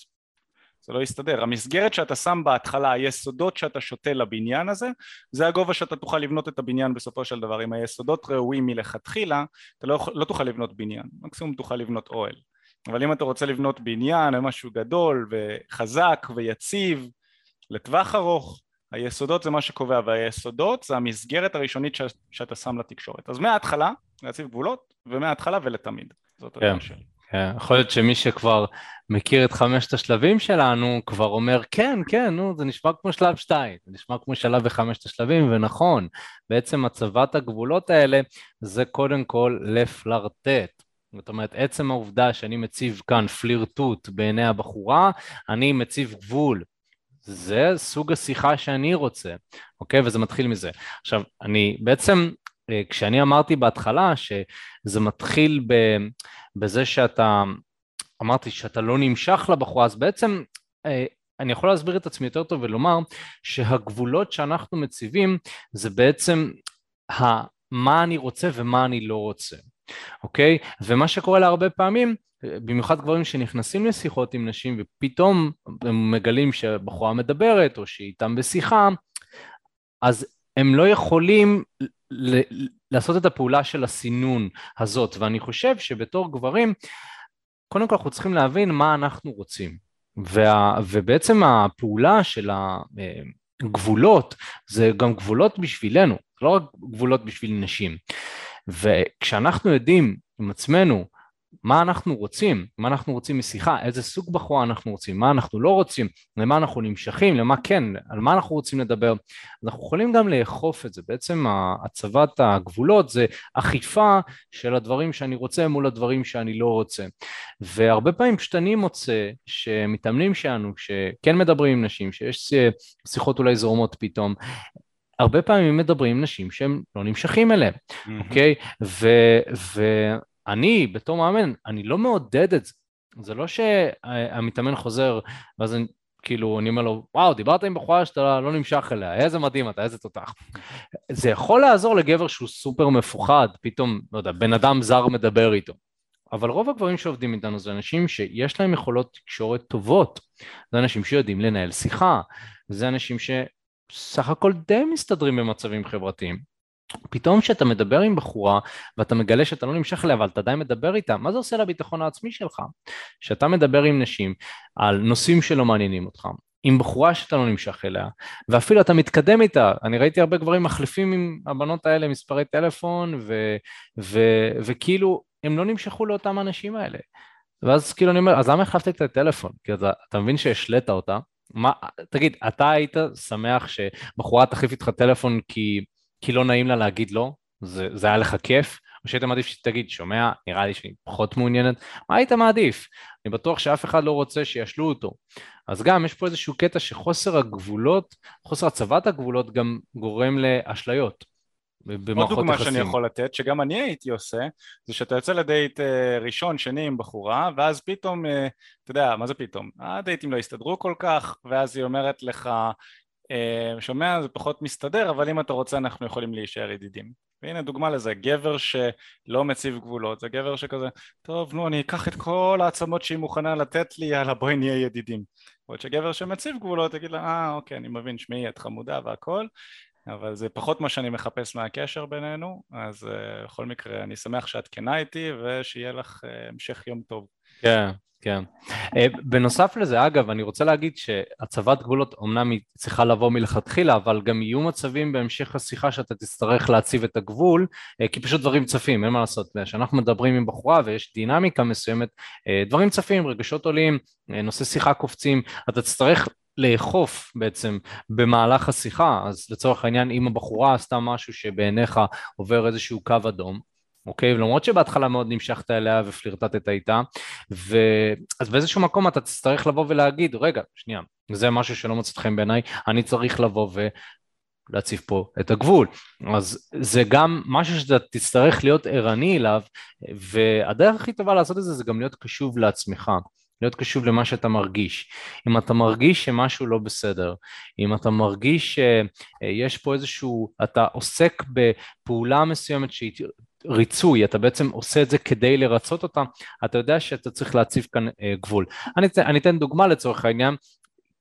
זה לא יסתדר. המסגרת שאתה שם בהתחלה, היסודות שאתה שותה לבניין הזה, זה הגובה שאתה תוכל לבנות את הבניין בסופו של דבר. אם היסודות ראויים מלכתחילה, אתה לא, לא תוכל לבנות בניין, מקסימום תוכל לבנות אוהל. אבל אם אתה רוצה לבנות בניין או משהו גדול וחזק ויציב לטווח ארוך, היסודות זה מה שקובע, והיסודות זה המסגרת הראשונית ש... שאתה שם לתקשורת. אז מההתחלה להציב גבולות, ומההתחלה ולתמיד. זאת כן. הדעה שלי. כן, יכול להיות שמי שכבר מכיר את חמשת השלבים שלנו כבר אומר כן, כן, נו, זה נשמע כמו שלב שתיים, זה נשמע כמו שלב בחמשת השלבים, ונכון, בעצם הצבת הגבולות האלה זה קודם כל לפלרטט. זאת אומרת, עצם העובדה שאני מציב כאן פלירטוט בעיני הבחורה, אני מציב גבול. זה סוג השיחה שאני רוצה, אוקיי? וזה מתחיל מזה. עכשיו, אני בעצם, אה, כשאני אמרתי בהתחלה שזה מתחיל בזה שאתה, אמרתי שאתה לא נמשך לבחורה, אז בעצם אה, אני יכול להסביר את עצמי יותר טוב ולומר שהגבולות שאנחנו מציבים זה בעצם מה אני רוצה ומה אני לא רוצה. אוקיי? ומה שקורה לה הרבה פעמים, במיוחד גברים שנכנסים לשיחות עם נשים ופתאום הם מגלים שבחורה מדברת או שהיא איתם בשיחה, אז הם לא יכולים ל- לעשות את הפעולה של הסינון הזאת, ואני חושב שבתור גברים, קודם כל אנחנו צריכים להבין מה אנחנו רוצים. וה, ובעצם הפעולה של הגבולות זה גם גבולות בשבילנו, לא רק גבולות בשביל נשים. וכשאנחנו יודעים עם עצמנו מה אנחנו רוצים, מה אנחנו רוצים משיחה, איזה סוג בחורה אנחנו רוצים, מה אנחנו לא רוצים, למה אנחנו נמשכים, למה כן, על מה אנחנו רוצים לדבר. אנחנו יכולים גם לאכוף את זה, בעצם הצבת הגבולות זה אכיפה של הדברים שאני רוצה מול הדברים שאני לא רוצה. והרבה פעמים כשאני מוצא שמתאמנים שלנו, שכן מדברים עם נשים, שיש שיחות אולי זורמות פתאום, הרבה פעמים מדברים עם נשים שהם לא נמשכים אליהם, אוקיי? Mm-hmm. Okay? אני בתור מאמן, אני לא מעודד את זה. זה לא שהמתאמן חוזר, ואז אני, כאילו, אני אומר לו, וואו, דיברת עם בחורה שאתה לא נמשך אליה, איזה מדהים אתה, איזה תותח. זה יכול לעזור לגבר שהוא סופר מפוחד, פתאום, לא יודע, בן אדם זר מדבר איתו. אבל רוב הגברים שעובדים איתנו זה אנשים שיש להם יכולות תקשורת טובות. זה אנשים שיודעים לנהל שיחה, זה אנשים שסך הכל די מסתדרים במצבים חברתיים. פתאום כשאתה מדבר עם בחורה ואתה מגלה שאתה לא נמשך אליה אבל אתה עדיין מדבר איתה, מה זה עושה לביטחון העצמי שלך? כשאתה מדבר עם נשים על נושאים שלא מעניינים אותך, עם בחורה שאתה לא נמשך אליה, ואפילו אתה מתקדם איתה, אני ראיתי הרבה גברים מחליפים עם הבנות האלה מספרי טלפון, ו, ו, וכאילו הם לא נמשכו לאותם האנשים האלה. ואז כאילו אני אומר, אז למה החלפת את הטלפון? כי אתה, אתה מבין שהשלית אותה, מה, תגיד, אתה היית שמח שבחורה תחליף איתך טלפון כי כי לא נעים לה להגיד לא, זה, זה היה לך כיף, או שהיית מעדיף שתגיד, שומע, נראה לי שהיא פחות מעוניינת, מה היית מעדיף? אני בטוח שאף אחד לא רוצה שישלו אותו. אז גם יש פה איזשהו קטע שחוסר הגבולות, חוסר הצבת הגבולות גם גורם לאשליות. עוד דוגמה יחסים. שאני יכול לתת, שגם אני הייתי עושה, זה שאתה יוצא לדייט אה, ראשון, שני עם בחורה, ואז פתאום, אה, אתה יודע, מה זה פתאום? הדייטים לא הסתדרו כל כך, ואז היא אומרת לך, אה, שומע זה פחות מסתדר אבל אם אתה רוצה אנחנו יכולים להישאר ידידים והנה דוגמה לזה גבר שלא מציב גבולות זה גבר שכזה טוב נו אני אקח את כל העצמות שהיא מוכנה לתת לי יאללה בואי נהיה ידידים עוד שגבר שמציב גבולות יגיד לה אה אוקיי אני מבין שמעי את חמודה והכל אבל זה פחות מה שאני מחפש מהקשר בינינו אז uh, בכל מקרה אני שמח שאת כנה איתי ושיהיה לך uh, המשך יום טוב כן כן. אה, בנוסף לזה, אגב, אני רוצה להגיד שהצבת גבולות אומנם היא צריכה לבוא מלכתחילה, אבל גם יהיו מצבים בהמשך השיחה שאתה תצטרך להציב את הגבול, אה, כי פשוט דברים צפים, אין מה לעשות. כשאנחנו מדברים עם בחורה ויש דינמיקה מסוימת, אה, דברים צפים, רגשות עולים, נושא שיחה קופצים, אתה תצטרך לאכוף בעצם במהלך השיחה, אז לצורך העניין אם הבחורה עשתה משהו שבעיניך עובר איזשהו קו אדום, אוקיי? למרות שבהתחלה מאוד נמשכת אליה ופלירטטת איתה, ו... אז באיזשהו מקום אתה תצטרך לבוא ולהגיד, רגע, שנייה, זה משהו שלא מוצא אתכם בעיניי, אני צריך לבוא ו... להציב פה את הגבול. אז זה גם משהו שאתה תצטרך להיות ערני אליו, והדרך הכי טובה לעשות את זה זה גם להיות קשוב לעצמך. להיות קשוב למה שאתה מרגיש. אם אתה מרגיש שמשהו לא בסדר, אם אתה מרגיש שיש פה איזשהו, אתה עוסק בפעולה מסוימת שהיא ריצוי, אתה בעצם עושה את זה כדי לרצות אותה, אתה יודע שאתה צריך להציב כאן אה, גבול. אני, אני אתן דוגמה לצורך העניין,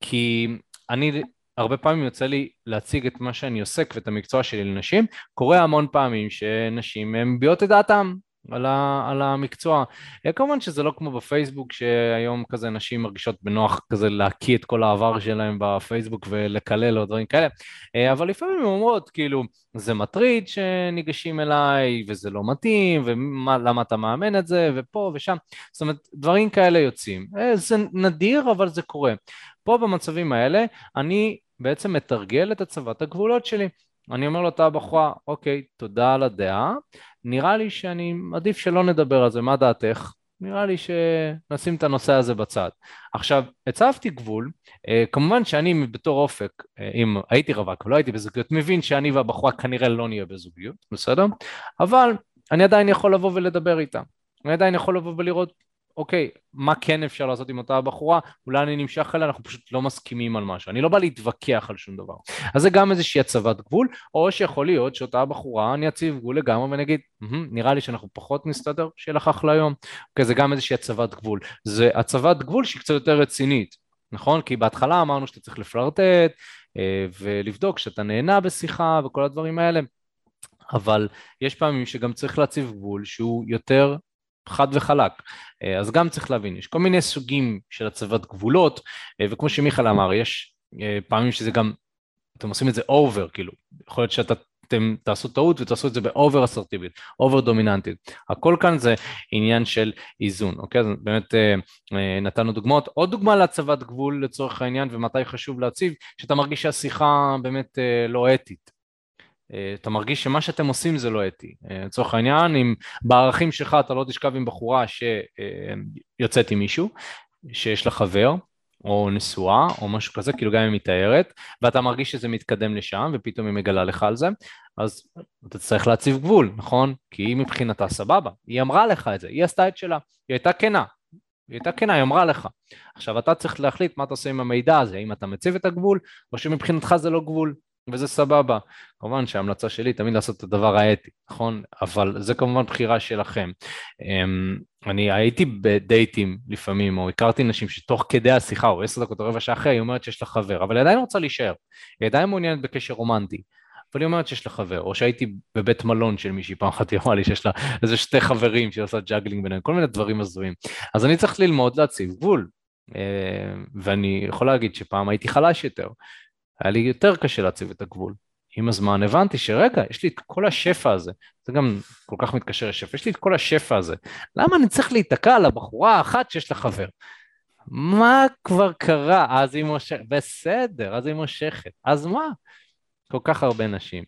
כי אני הרבה פעמים יוצא לי להציג את מה שאני עוסק ואת המקצוע שלי לנשים, קורה המון פעמים שנשים מביעות את דעתן, על, ה, על המקצוע. אה, כמובן שזה לא כמו בפייסבוק שהיום כזה נשים מרגישות בנוח כזה להקיא את כל העבר שלהם בפייסבוק ולקלל או דברים כאלה, אה, אבל לפעמים הן אומרות כאילו זה מטריד שניגשים אליי וזה לא מתאים ולמה אתה מאמן את זה ופה ושם, זאת אומרת דברים כאלה יוצאים. אה, זה נדיר אבל זה קורה. פה במצבים האלה אני בעצם מתרגל את הצבת הגבולות שלי. אני אומר לאותה בחורה, אוקיי, תודה על הדעה, נראה לי שאני עדיף שלא נדבר על זה, מה דעתך? נראה לי שנשים את הנושא הזה בצד. עכשיו, הצבתי גבול, אה, כמובן שאני בתור אופק, אה, אם הייתי רווק ולא הייתי בזוגיות, מבין שאני והבחורה כנראה לא נהיה בזוגיות, בסדר? אבל אני עדיין יכול לבוא ולדבר איתה. אני עדיין יכול לבוא ולראות אוקיי, מה כן אפשר לעשות עם אותה בחורה, אולי אני נמשך אליה, אנחנו פשוט לא מסכימים על משהו, אני לא בא להתווכח על שום דבר. אז זה גם איזושהי הצבת גבול, או שיכול להיות שאותה בחורה, אני אציב גבול לגמרי ואני אגיד, נראה לי שאנחנו פחות נסתדר, שיהיה לך אחלה יום. אוקיי, זה גם איזושהי הצבת גבול. זה הצבת גבול שהיא קצת יותר רצינית, נכון? כי בהתחלה אמרנו שאתה צריך לפלרטט אה, ולבדוק שאתה נהנה בשיחה וכל הדברים האלה. אבל יש פעמים שגם צריך להציב גבול שהוא יותר חד וחלק. אה, אז גם צריך להבין, יש כל מיני סוגים של הצבת גבולות, אה, וכמו שמיכאל אמר, יש אה, פעמים שזה גם, אתם עושים את זה over, כאילו, יכול להיות שאתה אתם תעשו טעות ותעשו את זה ב over אסרטיביות, over דומיננטיות. הכל כאן זה עניין של איזון, אוקיי? אז באמת אה, נתנו דוגמאות. עוד דוגמה להצבת גבול לצורך העניין ומתי חשוב להציב, שאתה מרגיש שהשיחה באמת אה, לא אתית. אה, אתה מרגיש שמה שאתם עושים זה לא אתי. אה, לצורך העניין, אם בערכים שלך אתה לא תשכב עם בחורה שיוצאת עם מישהו, שיש לה חבר, או נשואה, או משהו כזה, כאילו גם אם היא מתארת, ואתה מרגיש שזה מתקדם לשם, ופתאום היא מגלה לך על זה, אז אתה צריך להציב גבול, נכון? כי היא מבחינתה סבבה, היא אמרה לך את זה, היא עשתה את שלה, היא הייתה כנה, היא הייתה כנה, היא אמרה לך. עכשיו אתה צריך להחליט מה אתה עושה עם המידע הזה, האם אתה מציב את הגבול, או שמבחינתך זה לא גבול, וזה סבבה. כמובן שההמלצה שלי תמיד לעשות את הדבר האתי, נכון? אבל זה כמובן בחירה שלכם. אמ, אני הייתי בדייטים לפעמים, או הכרתי נשים שתוך כדי השיחה, או עשר דקות או רבע שעה אחרי, היא אומרת שיש לה חבר, אבל היא עדיין רוצה להישאר, היא עדיין מעוניינת בקשר רומנטי. אבל היא אומרת שיש לה חבר, או שהייתי בבית מלון של מישהי, פעם אחת היא אמרה לי שיש לה איזה שתי חברים שהיא עושה juggling ביניהם, כל מיני דברים הזויים. אז אני צריך ללמוד להציב גבול, אה, ואני יכול להגיד שפעם הייתי חלש יותר, היה לי יותר קשה להציב את הגבול. עם הזמן הבנתי שרגע, יש לי את כל השפע הזה, זה גם כל כך מתקשר לשפע, יש לי את כל השפע הזה, למה אני צריך להיתקע על הבחורה האחת שיש לה חבר? מה כבר קרה? אז היא מושכת, בסדר, אז היא מושכת, אז מה? כל כך הרבה נשים.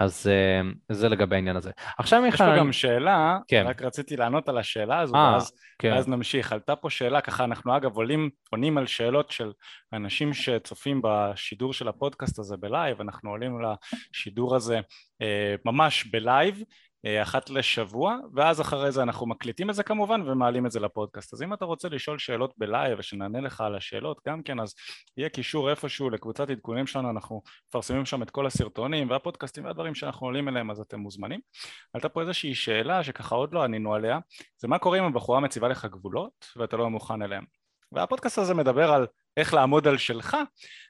אז uh, זה לגבי העניין הזה. עכשיו מיכל... יש פה גם שאלה, כן. רק רציתי לענות על השאלה הזו, 아, אה, ואז, כן. ואז נמשיך. עלתה פה שאלה, ככה אנחנו אגב עולים, עונים על שאלות של אנשים שצופים בשידור של הפודקאסט הזה בלייב, אנחנו עולים לשידור הזה אה, ממש ב live, אה, אחת לשבוע, ואז אחרי זה אנחנו מקליטים את זה כמובן ומעלים את זה לפודקאסט. אז אם אתה רוצה לשאול שאלות ב live ושנענה לך על השאלות גם כן, אז יהיה קישור איפשהו לקבוצת עדכונים שלנו, אנחנו מפרסמים שם את כל הסרטונים והפודקאסטים והדברים שאנחנו עולים אליהם, אז אתם מוזמנים. עלתה פה איזושהי שאלה שככה עוד לא ענינו עליה, זה מה קורה אם הבחורה מציבה לך גבולות ואתה לא מוכן אליהם. והפודקאסט הזה מדבר על איך לעמוד על שלך,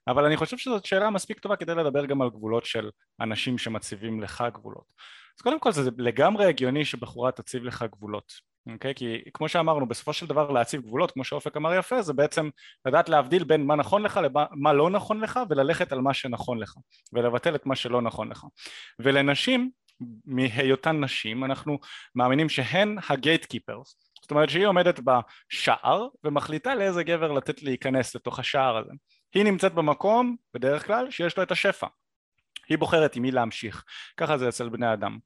אבל אני חושב שזאת שאלה מספיק טובה כדי לדבר גם על גבולות של אנשים שמציבים לך גבולות. אז קודם כל זה לגמרי הגיוני שבחורה תציב לך גבולות, אוקיי? כי כמו שאמרנו, בסופו של דבר להציב גבולות, כמו שאופק אמר יפה, זה בעצם לדעת להבדיל בין מה נכון לך למה לא נכון לך, וללכת על מה שנכון לך, ולבטל את מה שלא נכון לך. ולנשים, מהיותן נשים, אנחנו מאמינים שהן הגייט קיפרס. זאת אומרת שהיא עומדת בשער ומחליטה לאיזה גבר לתת להיכנס לתוך השער הזה. היא נמצאת במקום, בדרך כלל, שיש לו את השפע. היא בוחרת עם מי להמשיך, ככה זה אצל בני אדם.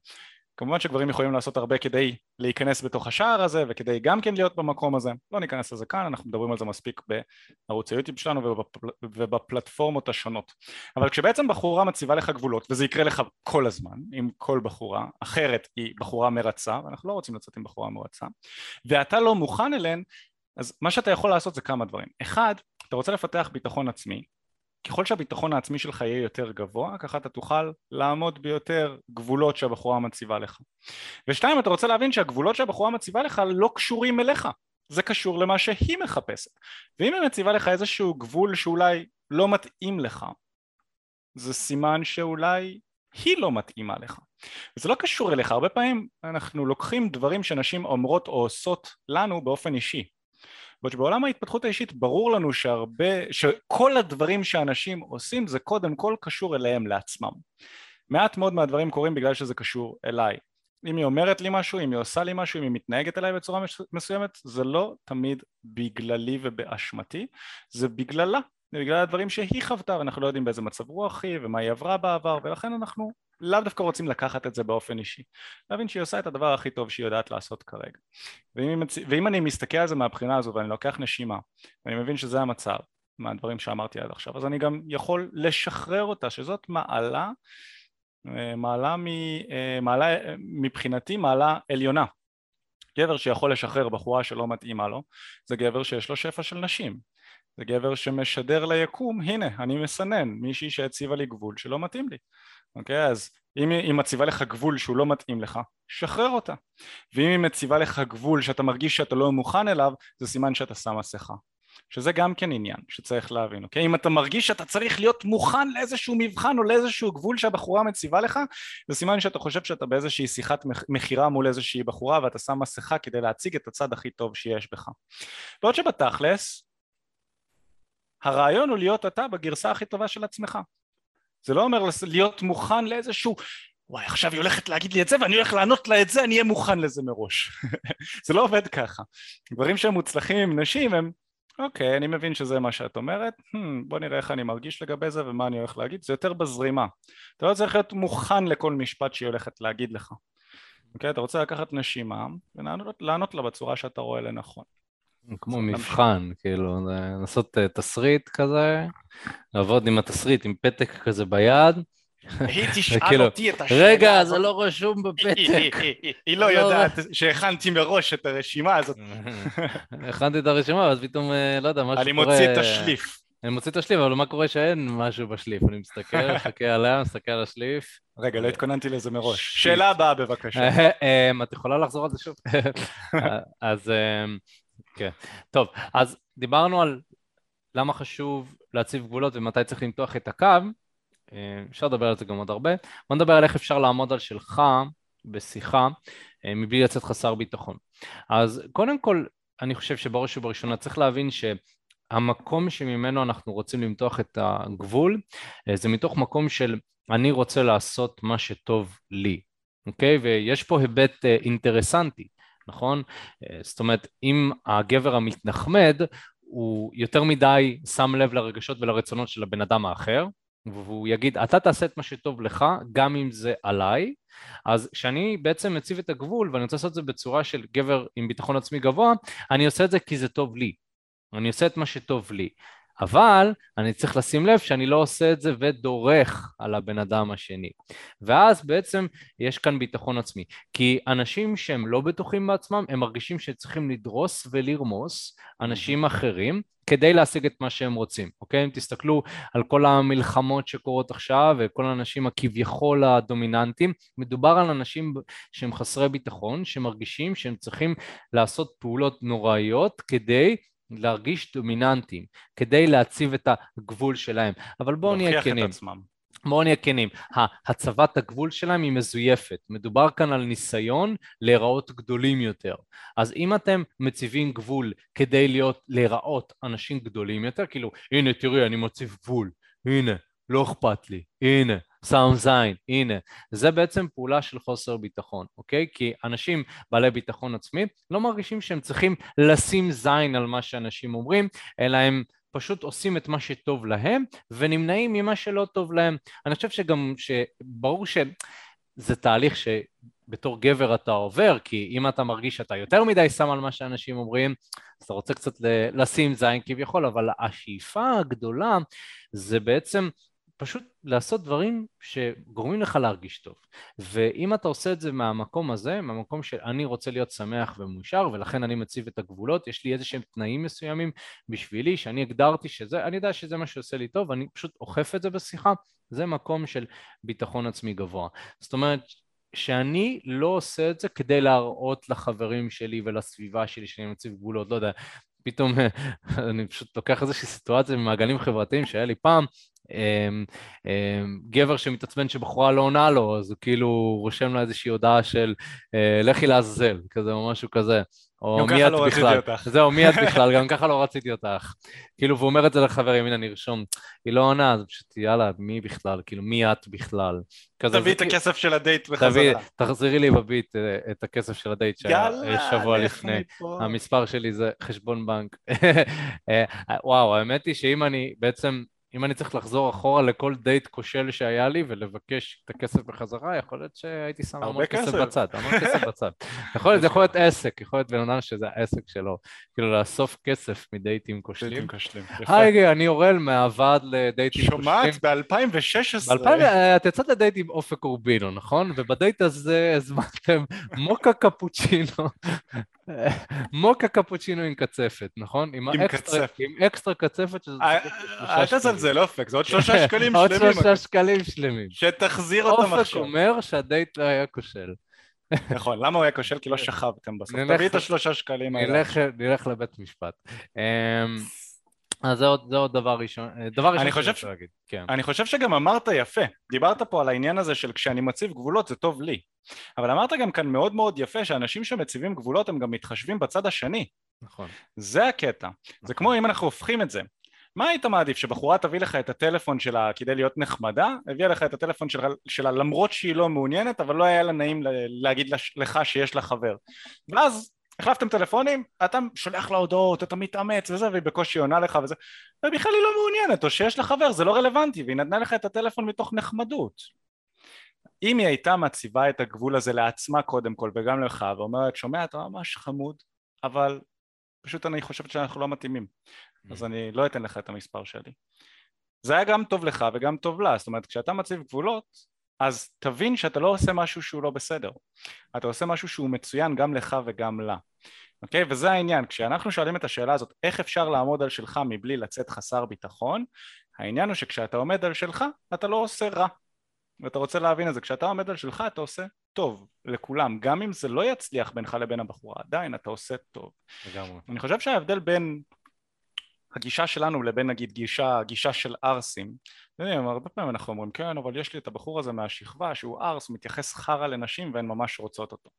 כמובן שגברים יכולים לעשות הרבה כדי להיכנס בתוך השער הזה וכדי גם כן להיות במקום הזה, לא ניכנס לזה כאן, אנחנו מדברים על זה מספיק בערוץ היוטיוב שלנו ובפל... ובפלטפורמות השונות. אבל כשבעצם בחורה מציבה לך גבולות, וזה יקרה לך כל הזמן, עם כל בחורה, אחרת היא בחורה מרצה, ואנחנו לא רוצים לצאת עם בחורה מרצה, ואתה לא מוכן אליהן, אז מה שאתה יכול לעשות זה כמה דברים. אחד, אתה רוצה לפתח ביטחון עצמי, ככל שהביטחון העצמי שלך יהיה יותר גבוה, ככה אתה תוכל לעמוד ביותר גבולות שהבחורה מציבה לך. ושתיים, אתה רוצה להבין שהגבולות שהבחורה מציבה לך לא קשורים אליך, זה קשור למה שהיא מחפשת. ואם היא מציבה לך איזשהו גבול שאולי לא מתאים לך, זה סימן שאולי היא לא מתאימה לך. וזה לא קשור אליך, הרבה פעמים אנחנו לוקחים דברים שנשים אומרות או עושות לנו באופן אישי. בעוד שבעולם ההתפתחות האישית ברור לנו שהרבה, שכל הדברים שאנשים עושים זה קודם כל קשור אליהם לעצמם. מעט מאוד מהדברים קורים בגלל שזה קשור אליי. אם היא אומרת לי משהו, אם היא עושה לי משהו, אם היא מתנהגת אליי בצורה מסוימת, זה לא תמיד בגללי ובאשמתי, זה בגללה, זה בגלל הדברים שהיא חוותה ואנחנו לא יודעים באיזה מצב רוח היא ומה היא עברה בעבר ולכן אנחנו לאו דווקא רוצים לקחת את זה באופן אישי, להבין שהיא עושה את הדבר הכי טוב שהיא יודעת לעשות כרגע. ואם, ואם אני מסתכל על זה מהבחינה הזו ואני לוקח נשימה ואני מבין שזה המצב מהדברים שאמרתי עד עכשיו, אז אני גם יכול לשחרר אותה, שזאת מעלה, אה, מעלה, מ, אה, מעלה מבחינתי מעלה עליונה. גבר שיכול לשחרר בחורה שלא מתאימה לו, זה גבר שיש לו שפע של נשים. זה גבר שמשדר ליקום, הנה, אני מסנן מישהי שהציבה לי גבול שלא מתאים לי. אוקיי? אז אם היא מציבה לך גבול שהוא לא מתאים לך, שחרר אותה. ואם היא מציבה לך גבול שאתה מרגיש שאתה לא מוכן אליו, זה סימן שאתה שם מסכה. שזה גם כן עניין שצריך להבין, אוקיי? אם אתה מרגיש שאתה צריך להיות מוכן לאיזשהו מבחן או לאיזשהו גבול שהבחורה מציבה לך, זה סימן שאתה חושב שאתה באיזושהי שיחת מכירה מול איזושהי בחורה ואתה שם מסכה כדי להציג את הצד הכי טוב שיש בך. בעוד שבתכלס, הרעיון הוא להיות אתה בגרסה הכי טובה של עצמך. זה לא אומר להיות מוכן לאיזשהו וואי עכשיו היא הולכת להגיד לי את זה ואני הולך לענות לה את זה אני אהיה מוכן לזה מראש. זה לא עובד ככה. דברים שהם מוצלחים עם נשים הם אוקיי אני מבין שזה מה שאת אומרת hmm, בוא נראה איך אני מרגיש לגבי זה ומה אני הולך להגיד. זה יותר בזרימה. אתה לא צריך להיות מוכן לכל משפט שהיא הולכת להגיד לך. אוקיי אתה רוצה לקחת נשימה ולענות לה בצורה שאתה רואה לנכון כמו מבחן, כאילו, לעשות אה, תסריט כזה, לעבוד עם התסריט עם פתק כזה ביד, היא תשאל אותי את השאלה רגע, זה לא רשום בפתק. היא לא, לא יודעת שהכנתי מראש את הרשימה הזאת. הכנתי את הרשימה, אז פתאום, אה, לא יודע, משהו קורה... אני מוציא את השליף. אני מוציא את השליף, אבל מה קורה שאין משהו בשליף? אני מסתכל, מסתכל עליה, מסתכל על השליף. רגע, לא התכוננתי לזה מראש. שאלה הבאה בבקשה. אה, את יכולה לחזור על זה שוב? אז כן. טוב, אז דיברנו על למה חשוב להציב גבולות ומתי צריך למתוח את הקו. אה, אפשר לדבר על זה גם עוד הרבה. בוא נדבר על איך אפשר לעמוד על שלך בשיחה אה, מבלי לצאת חסר ביטחון. אז קודם כל, אני חושב שבראש ובראשונה צריך להבין שהמקום שממנו אנחנו רוצים למתוח את הגבול אה, זה מתוך מקום של אני רוצה לעשות מה שטוב לי, אוקיי? ויש פה היבט אינטרסנטי, נכון? זאת אומרת, אם הגבר המתנחמד הוא יותר מדי שם לב לרגשות ולרצונות של הבן אדם האחר, והוא יגיד אתה תעשה את מה שטוב לך גם אם זה עליי. אז כשאני בעצם מציב את הגבול ואני רוצה לעשות את זה בצורה של גבר עם ביטחון עצמי גבוה אני עושה את זה כי זה טוב לי. אני עושה את מה שטוב לי אבל אני צריך לשים לב שאני לא עושה את זה ודורך על הבן אדם השני ואז בעצם יש כאן ביטחון עצמי כי אנשים שהם לא בטוחים בעצמם הם מרגישים שצריכים לדרוס ולרמוס אנשים אחרים כדי להשיג את מה שהם רוצים, אוקיי? אם תסתכלו על כל המלחמות שקורות עכשיו וכל האנשים הכביכול הדומיננטיים, מדובר על אנשים שהם חסרי ביטחון, שמרגישים שהם צריכים לעשות פעולות נוראיות כדי להרגיש דומיננטיים, כדי להציב את הגבול שלהם. אבל בואו נהיה כנים. בואו נהיה כנים, הצבת הגבול שלהם היא מזויפת, מדובר כאן על ניסיון להיראות גדולים יותר. אז אם אתם מציבים גבול כדי להיות, להיראות אנשים גדולים יותר, כאילו הנה תראי אני מציב גבול, הנה לא אכפת לי, הנה שם זין, הנה, זה בעצם פעולה של חוסר ביטחון, אוקיי? כי אנשים בעלי ביטחון עצמי לא מרגישים שהם צריכים לשים זין על מה שאנשים אומרים, אלא הם פשוט עושים את מה שטוב להם ונמנעים ממה שלא טוב להם. אני חושב שגם, ברור שזה תהליך שבתור גבר אתה עובר, כי אם אתה מרגיש שאתה יותר מדי שם על מה שאנשים אומרים, אז אתה רוצה קצת לשים זין כביכול, אבל השאיפה הגדולה זה בעצם פשוט לעשות דברים שגורמים לך להרגיש טוב. ואם אתה עושה את זה מהמקום הזה, מהמקום שאני רוצה להיות שמח ומאושר, ולכן אני מציב את הגבולות, יש לי איזה שהם תנאים מסוימים בשבילי, שאני הגדרתי שזה, אני יודע שזה מה שעושה לי טוב, אני פשוט אוכף את זה בשיחה, זה מקום של ביטחון עצמי גבוה. זאת אומרת, שאני לא עושה את זה כדי להראות לחברים שלי ולסביבה שלי שאני מציב גבולות, לא יודע, פתאום אני פשוט לוקח איזושהי סיטואציה במעגלים חברתיים שהיה לי פעם, גבר שמתעצבן שבחורה לא עונה לו, אז הוא כאילו רושם לה איזושהי הודעה של אה, לכי לעזאזל, כזה או משהו כזה. או מי את לא בכלל. זהו, מי את בכלל, גם ככה לא רציתי אותך. כאילו, והוא אומר את זה לחברים, הנה אני ארשום, היא לא עונה, אז פשוט יאללה, מי בכלל, כאילו, מי את בכלל. תביא את הכסף של הדייט בחזרה. תחזירי לי בביט אה, את הכסף של הדייט שהיה שבוע לפני. המספר שלי זה חשבון בנק. אה, וואו, האמת היא שאם אני בעצם אם אני צריך לחזור אחורה לכל דייט כושל שהיה לי ולבקש את הכסף בחזרה, יכול להיות שהייתי שם המון כסף בצד, המון כסף בצד. יכול להיות, זה יכול להיות עסק, יכול להיות בן אדם שזה העסק שלו, כאילו לאסוף כסף מדייטים כושלים. דייטים כושלים, היי, אני אורל מהוועד לדייטים כושלים. שומעת? ב-2016. אה, את יצאת לדייט עם אופק אורבינו, נכון? ובדייט הזה הזמנתם מוקה קפוצ'ינו מוקה קפוצ'ינו עם קצפת, נכון? עם קצפת. עם אקסטרה קצפת שזה... אל תזלזל אופק, זה עוד שלושה שקלים שלמים. עוד שלושה שקלים שלמים. שתחזיר אותם עכשיו. אופק אומר שהדייט לא היה כושל. נכון, למה הוא היה כושל? כי לא שכבתם בסוף. תביא את השלושה שקלים האלה. נלך לבית משפט. אז זה עוד, זה עוד דבר ראשון, דבר ראשון שאני רוצה להגיד, כן. אני חושב שגם אמרת יפה, דיברת פה על העניין הזה של כשאני מציב גבולות זה טוב לי, אבל אמרת גם כאן מאוד מאוד יפה שאנשים שמציבים גבולות הם גם מתחשבים בצד השני. נכון. זה הקטע, נכון. זה כמו אם אנחנו הופכים את זה, מה היית מעדיף, שבחורה תביא לך את הטלפון שלה כדי להיות נחמדה, הביאה לך את הטלפון שלה, שלה למרות שהיא לא מעוניינת, אבל לא היה לה נעים להגיד לך שיש לה חבר. ואז החלפתם טלפונים, אתה שולח לה הודעות, אתה מתאמץ וזה, והיא בקושי עונה לך וזה, ובכלל היא לא מעוניינת, או שיש לה חבר, זה לא רלוונטי, והיא נתנה לך את הטלפון מתוך נחמדות. אם היא הייתה מציבה את הגבול הזה לעצמה קודם כל, וגם לך, ואומרת, שומע, אתה ממש חמוד, אבל פשוט אני חושבת שאנחנו לא מתאימים, mm. אז אני לא אתן לך את המספר שלי. זה היה גם טוב לך וגם טוב לה, זאת אומרת, כשאתה מציב גבולות, אז תבין שאתה לא עושה משהו שהוא לא בסדר, אתה עושה משהו שהוא מצוין גם לך וגם לה, אוקיי? וזה העניין, כשאנחנו שואלים את השאלה הזאת איך אפשר לעמוד על שלך מבלי לצאת חסר ביטחון, העניין הוא שכשאתה עומד על שלך אתה לא עושה רע, ואתה רוצה להבין את זה, כשאתה עומד על שלך אתה עושה טוב לכולם, גם אם זה לא יצליח בינך לבין הבחורה, עדיין אתה עושה טוב. לגמרי. אני חושב שההבדל בין הגישה שלנו לבין נגיד גישה, גישה של ערסים, הרבה פעמים אנחנו אומרים כן אבל יש לי את הבחור הזה מהשכבה שהוא ערס, הוא מתייחס חרא לנשים והן ממש רוצות אותו.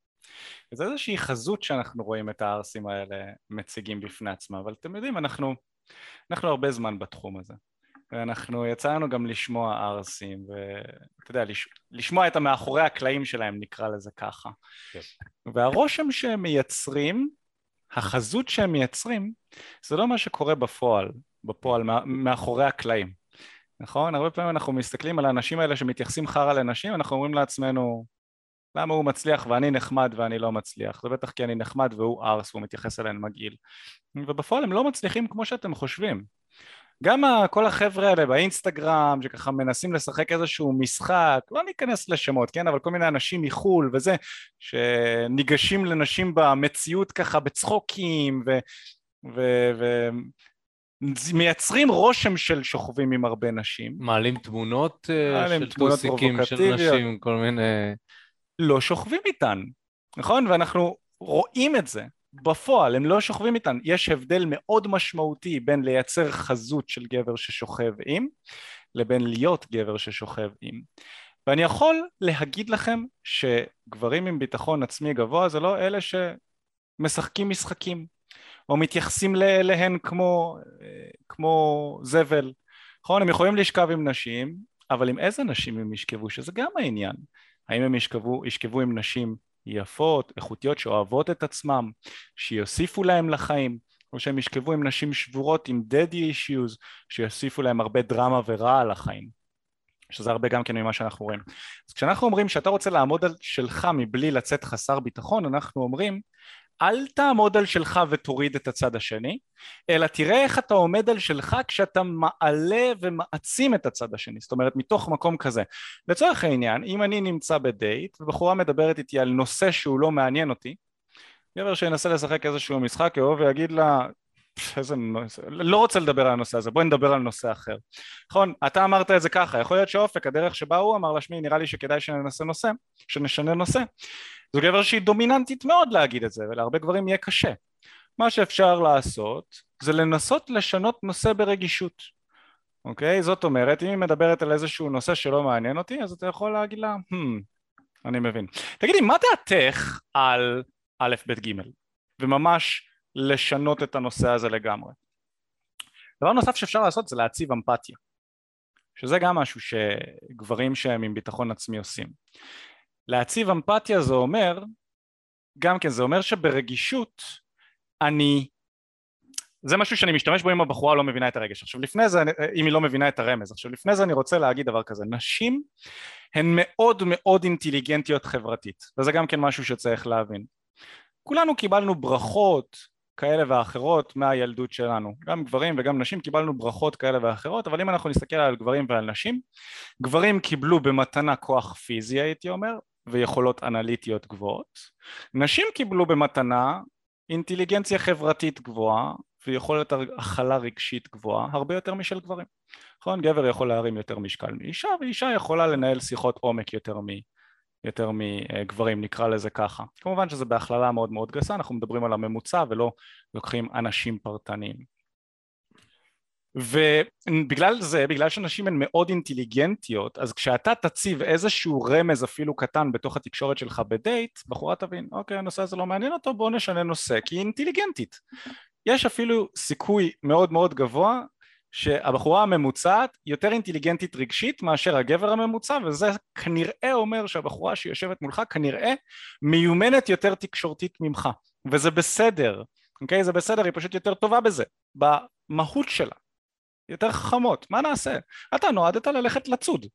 וזה איזושהי חזות שאנחנו רואים את הערסים האלה מציגים בפני עצמם, אבל אתם יודעים אנחנו, אנחנו הרבה זמן בתחום הזה. ואנחנו יצא לנו גם לשמוע ערסים, ואתה יודע, לש... לשמוע את המאחורי הקלעים שלהם נקרא לזה ככה. כן. והרושם שהם מייצרים החזות שהם מייצרים זה לא מה שקורה בפועל, בפועל מאחורי הקלעים, נכון? הרבה פעמים אנחנו מסתכלים על האנשים האלה שמתייחסים חרא לנשים, אנחנו אומרים לעצמנו למה הוא מצליח ואני נחמד ואני לא מצליח? זה בטח כי אני נחמד והוא ארס והוא מתייחס אליהם מגעיל. ובפועל הם לא מצליחים כמו שאתם חושבים. גם כל החבר'ה האלה באינסטגרם שככה מנסים לשחק איזשהו משחק, לא ניכנס לשמות, כן? אבל כל מיני אנשים מחו"ל וזה, שניגשים לנשים במציאות ככה בצחוקים ו... ו... ו... מייצרים רושם של שוכבים עם הרבה נשים. מעלים תמונות אה, מעלים של טוסיקים של נשים, כל מיני... לא שוכבים איתן, נכון? ואנחנו רואים את זה. בפועל הם לא שוכבים איתן, יש הבדל מאוד משמעותי בין לייצר חזות של גבר ששוכב עם לבין להיות גבר ששוכב עם. ואני יכול להגיד לכם שגברים עם ביטחון עצמי גבוה זה לא אלה שמשחקים משחקים או מתייחסים אליהן כמו, כמו זבל. נכון? הם יכולים לשכב עם נשים אבל עם איזה נשים הם ישכבו? שזה גם העניין. האם הם ישכבו, ישכבו עם נשים יפות, איכותיות, שאוהבות את עצמם, שיוסיפו להם לחיים, או שהם ישכבו עם נשים שבורות עם דדי אישיוז, שיוסיפו להם הרבה דרמה ורע על החיים, שזה הרבה גם כן ממה שאנחנו רואים. אז כשאנחנו אומרים שאתה רוצה לעמוד על שלך מבלי לצאת חסר ביטחון, אנחנו אומרים אל תעמוד על שלך ותוריד את הצד השני, אלא תראה איך אתה עומד על שלך כשאתה מעלה ומעצים את הצד השני, זאת אומרת מתוך מקום כזה. לצורך העניין, אם אני נמצא בדייט ובחורה מדברת איתי על נושא שהוא לא מעניין אותי, גבר שינסה לשחק איזשהו משחק יבוא ויגיד לה איזה נושא, לא רוצה לדבר על הנושא הזה, בואי נדבר על נושא אחר. נכון, אתה אמרת את זה ככה, יכול להיות שאופק, הדרך שבה הוא אמר לה, שמי, נראה לי שכדאי שננסה נושא, שנשנה נושא. זו גבר שהיא דומיננטית מאוד להגיד את זה, ולהרבה גברים יהיה קשה. מה שאפשר לעשות זה לנסות לשנות נושא ברגישות. אוקיי? זאת אומרת, אם היא מדברת על איזשהו נושא שלא מעניין אותי, אז אתה יכול להגיד לה, hmm, אני מבין. תגידי, מה דעתך על א', ב', ג', וממש לשנות את הנושא הזה לגמרי. דבר נוסף שאפשר לעשות זה להציב אמפתיה, שזה גם משהו שגברים שהם עם ביטחון עצמי עושים. להציב אמפתיה זה אומר, גם כן זה אומר שברגישות אני, זה משהו שאני משתמש בו אם הבחורה לא מבינה את הרגש. עכשיו לפני זה, אם היא לא מבינה את הרמז, עכשיו לפני זה אני רוצה להגיד דבר כזה, נשים הן מאוד מאוד אינטליגנטיות חברתית, וזה גם כן משהו שצריך להבין. כולנו קיבלנו ברכות כאלה ואחרות מהילדות שלנו גם גברים וגם נשים קיבלנו ברכות כאלה ואחרות אבל אם אנחנו נסתכל על גברים ועל נשים גברים קיבלו במתנה כוח פיזי הייתי אומר ויכולות אנליטיות גבוהות. נשים קיבלו במתנה אינטליגנציה חברתית גבוהה ויכולת הכלה רגשית גבוהה הרבה יותר משל גברים. נכון? גבר יכול להרים יותר משקל מאישה ואישה יכולה לנהל שיחות עומק יותר מ... יותר מגברים נקרא לזה ככה. כמובן שזה בהכללה מאוד מאוד גסה אנחנו מדברים על הממוצע ולא לוקחים אנשים פרטניים ובגלל זה, בגלל שנשים הן מאוד אינטליגנטיות, אז כשאתה תציב איזשהו רמז אפילו קטן בתוך התקשורת שלך בדייט, בחורה תבין, אוקיי, הנושא הזה לא מעניין אותו, בואו נשנה נושא, כי היא אינטליגנטית. יש אפילו סיכוי מאוד מאוד גבוה שהבחורה הממוצעת יותר אינטליגנטית רגשית מאשר הגבר הממוצע וזה כנראה אומר שהבחורה שיושבת מולך כנראה מיומנת יותר תקשורתית ממך וזה בסדר, אוקיי? זה בסדר, היא פשוט יותר טובה בזה, במהות שלה יותר חכמות, מה נעשה? אתה נועדת ללכת לצוד,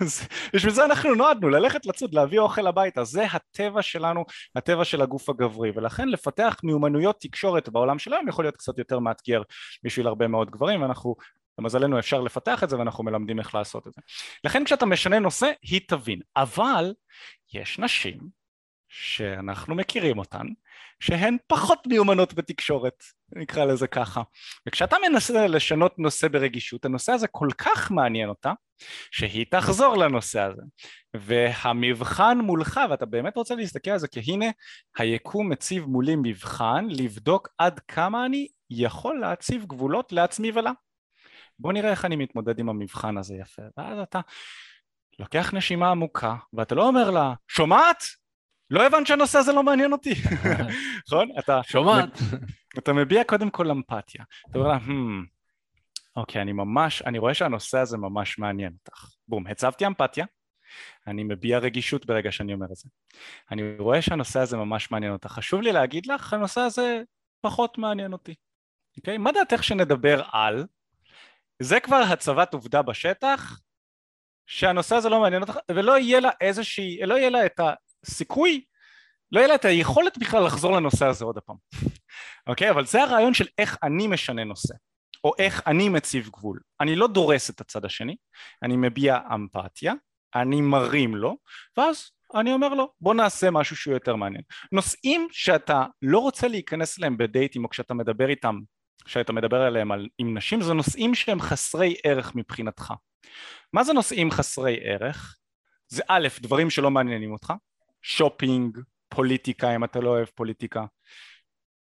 בשביל זה אנחנו נועדנו, ללכת לצוד, להביא אוכל הביתה, זה הטבע שלנו, הטבע של הגוף הגברי, ולכן לפתח מיומנויות תקשורת בעולם שלנו יכול להיות קצת יותר מאתגר בשביל הרבה מאוד גברים, ואנחנו, למזלנו אפשר לפתח את זה ואנחנו מלמדים איך לעשות את זה. לכן כשאתה משנה נושא, היא תבין, אבל יש נשים שאנחנו מכירים אותן, שהן פחות מיומנות בתקשורת, נקרא לזה ככה. וכשאתה מנסה לשנות נושא ברגישות, הנושא הזה כל כך מעניין אותה, שהיא תחזור לנושא הזה. והמבחן מולך, ואתה באמת רוצה להסתכל על זה, כי הנה היקום מציב מולי מבחן לבדוק עד כמה אני יכול להציב גבולות לעצמי ולה. בוא נראה איך אני מתמודד עם המבחן הזה יפה. ואז אתה לוקח נשימה עמוקה, ואתה לא אומר לה, שומעת? לא הבנת שהנושא הזה לא מעניין אותי, נכון? אתה שומעת. אתה מביע קודם כל אמפתיה. אתה אומר לה, hmm, אוקיי, אני ממש, אני רואה שהנושא הזה ממש מעניין אותך. בום, הצבתי אמפתיה, אני מביע רגישות ברגע שאני אומר את זה. אני רואה שהנושא הזה ממש מעניין אותך. חשוב לי להגיד לך, הנושא הזה פחות מעניין אותי. אוקיי? מה דעתך שנדבר על? זה כבר הצבת עובדה בשטח, שהנושא הזה לא מעניין אותך, ולא יהיה לה איזושהי, לא יהיה לה את סיכוי, לא יהיה לה את היכולת בכלל לחזור לנושא הזה עוד הפעם. אוקיי? אבל זה הרעיון של איך אני משנה נושא, או איך אני מציב גבול. אני לא דורס את הצד השני, אני מביע אמפתיה, אני מרים לו, ואז אני אומר לו בוא נעשה משהו שהוא יותר מעניין. נושאים שאתה לא רוצה להיכנס אליהם בדייטים או כשאתה מדבר איתם, כשאתה מדבר עליהם על, עם נשים, זה נושאים שהם חסרי ערך מבחינתך. מה זה נושאים חסרי ערך? זה א', דברים שלא מעניינים אותך, שופינג, פוליטיקה אם אתה לא אוהב פוליטיקה,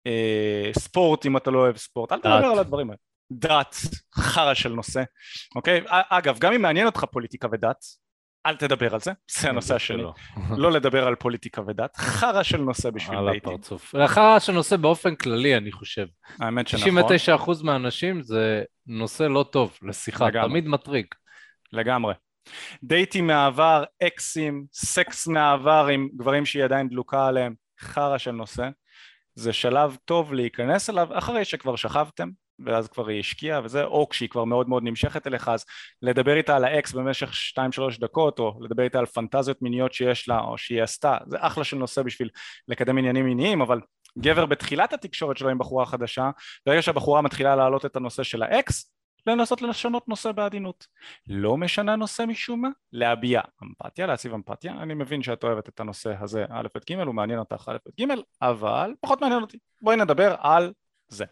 אה, ספורט אם אתה לא אוהב ספורט, אל תדבר על הדברים האלה. דת, חרא של נושא, אוקיי? אגב, גם אם מעניין אותך פוליטיקה ודת, אל תדבר על זה, זה הנושא השני. לא לדבר על פוליטיקה ודת, חרא של נושא בשביל דייטים. על הפרצוף. חרא של נושא באופן כללי, אני חושב. האמת שנכון. 99% מהאנשים זה נושא לא טוב לשיחה, תמיד מטריג. לגמרי. דייטים מהעבר, אקסים, סקס מהעבר עם גברים שהיא עדיין דלוקה עליהם, חרא של נושא. זה שלב טוב להיכנס אליו אחרי שכבר שכבתם ואז כבר היא השקיעה וזה, או כשהיא כבר מאוד מאוד נמשכת אליך אז לדבר איתה על האקס במשך 2-3 דקות או לדבר איתה על פנטזיות מיניות שיש לה או שהיא עשתה, זה אחלה של נושא בשביל לקדם עניינים מיניים אבל גבר בתחילת התקשורת שלו עם בחורה חדשה, ברגע שהבחורה מתחילה להעלות את הנושא של האקס לנסות לשנות נושא בעדינות. לא משנה נושא משום מה, להביע אמפתיה, להציב אמפתיה. אני מבין שאת אוהבת את הנושא הזה א' עד ג', הוא מעניין אותך א' עד ג', אבל פחות מעניין אותי. בואי נדבר על זה.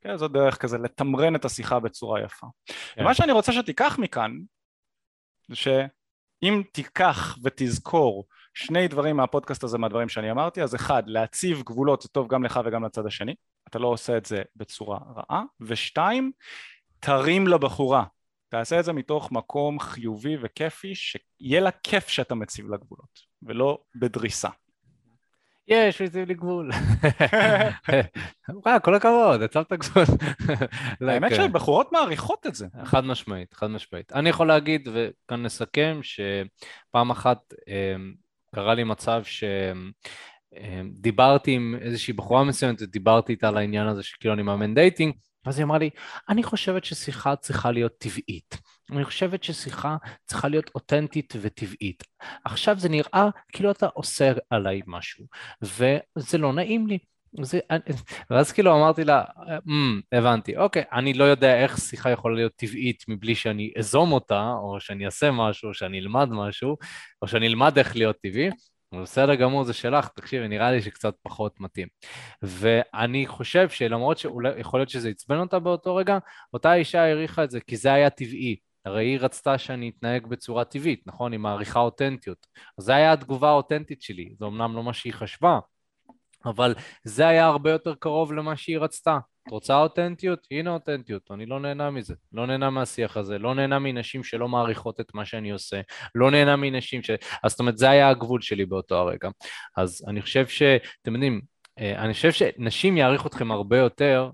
כן, זו דרך כזה לתמרן את השיחה בצורה יפה. כן. ומה שאני רוצה שתיקח מכאן, זה שאם תיקח ותזכור שני דברים מהפודקאסט הזה מהדברים שאני אמרתי, אז אחד, להציב גבולות זה טוב גם לך וגם לצד השני, אתה לא עושה את זה בצורה רעה, ושתיים, תרים לבחורה, תעשה את זה מתוך מקום חיובי וכיפי, שיהיה לה כיף שאתה מציב לה גבולות, ולא בדריסה. יש, יש לי גבול. וואי, כל הכבוד, הצבת גבול. האמת שבחורות מעריכות את זה. חד משמעית, חד משמעית. אני יכול להגיד, וכאן נסכם, שפעם אחת אמ, קרה לי מצב שדיברתי אמ, עם איזושהי בחורה מסוימת ודיברתי איתה על העניין הזה שכאילו אני מאמן dating, ואז היא אמרה לי, אני חושבת ששיחה צריכה להיות טבעית. אני חושבת ששיחה צריכה להיות אותנטית וטבעית. עכשיו זה נראה כאילו אתה אוסר עליי משהו, וזה לא נעים לי. זה, ואז כאילו אמרתי לה, אמ, הבנתי, אוקיי, אני לא יודע איך שיחה יכולה להיות טבעית מבלי שאני אזום אותה, או שאני אעשה משהו, או שאני אלמד משהו, או שאני אלמד איך להיות טבעי, בסדר גמור, זה שלך, תקשיבי, נראה לי שקצת פחות מתאים. ואני חושב שלמרות שאולי, יכול להיות שזה עצבן אותה באותו רגע, אותה אישה העריכה את זה כי זה היה טבעי. הרי היא רצתה שאני אתנהג בצורה טבעית, נכון? היא מעריכה אותנטיות. אז זו הייתה התגובה האותנטית שלי, זה אמנם לא מה שהיא חשבה, אבל זה היה הרבה יותר קרוב למה שהיא רצתה. את רוצה אותנטיות? הנה אותנטיות, אני לא נהנה מזה, לא נהנה מהשיח הזה, לא נהנה מנשים שלא מעריכות את מה שאני עושה, לא נהנה מנשים ש... אז זאת אומרת, זה היה הגבול שלי באותו הרגע. אז אני חושב ש... אתם יודעים, אה, אני חושב שנשים יעריכו אתכם הרבה יותר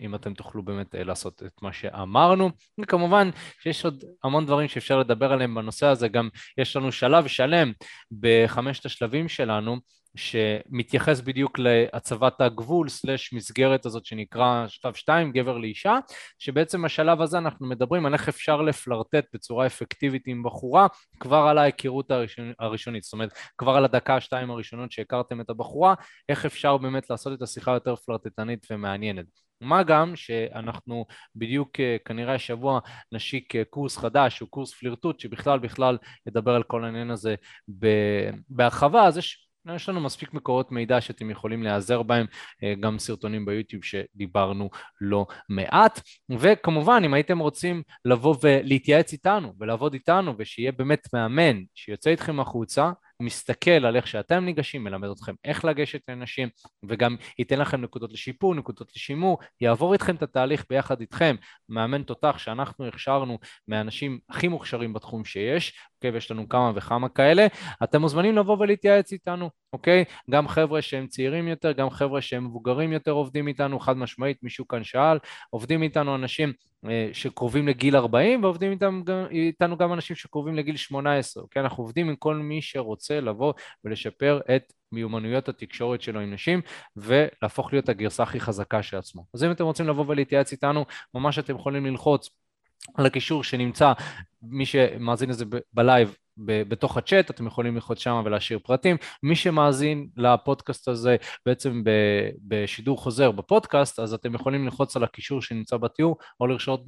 אם אתם תוכלו באמת לעשות את מה שאמרנו. וכמובן שיש עוד המון דברים שאפשר לדבר עליהם בנושא הזה, גם יש לנו שלב שלם בחמשת השלבים שלנו, שמתייחס בדיוק להצבת הגבול סלש מסגרת הזאת שנקרא שלב 2, גבר לאישה, שבעצם השלב הזה אנחנו מדברים על איך אפשר לפלרטט בצורה אפקטיבית עם בחורה כבר על ההיכרות הראשון, הראשונית, זאת אומרת כבר על הדקה שתיים הראשונות שהכרתם את הבחורה, איך אפשר באמת לעשות את השיחה יותר פלרטטנית ומעניינת. מה גם שאנחנו בדיוק אה, כנראה השבוע נשיק אה, קורס חדש, הוא קורס פלירטוט, שבכלל בכלל ידבר על כל העניין הזה בהרחבה, אז יש יש לנו מספיק מקורות מידע שאתם יכולים להיעזר בהם, אה, גם סרטונים ביוטיוב שדיברנו לא מעט. וכמובן, אם הייתם רוצים לבוא ולהתייעץ איתנו ולעבוד איתנו ושיהיה באמת מאמן שיוצא איתכם החוצה, מסתכל על איך שאתם ניגשים, מלמד אתכם איך לגשת לנשים, וגם ייתן לכם נקודות לשיפור, נקודות לשימור, יעבור איתכם את התהליך ביחד איתכם, מאמן תותח שאנחנו הכשרנו מהאנשים הכי מוכשרים בתחום שיש, אוקיי, ויש לנו כמה וכמה כאלה, אתם מוזמנים לבוא ולהתייעץ איתנו, אוקיי? גם חבר'ה שהם צעירים יותר, גם חבר'ה שהם מבוגרים יותר עובדים איתנו, חד משמעית, מישהו כאן שאל, עובדים איתנו אנשים אה, שקרובים לגיל 40 ועובדים איתנו, איתנו גם אנשים שקרובים לגיל 18, אוקיי? אנחנו עובדים עם כל מי שרוצה לבוא ולשפר את מיומנויות התקשורת שלו עם נשים ולהפוך להיות הגרסה הכי חזקה של עצמו. אז אם אתם רוצים לבוא ולהתייעץ איתנו, ממש אתם יכולים ללחוץ על הקישור שנמצא, מי שמאזין לזה בלייב בתוך הצ'אט, אתם יכולים ללחוץ שם ולהשאיר פרטים. מי שמאזין לפודקאסט הזה בעצם בשידור חוזר בפודקאסט, אז אתם יכולים ללחוץ על הקישור שנמצא בתיאור, או לרשות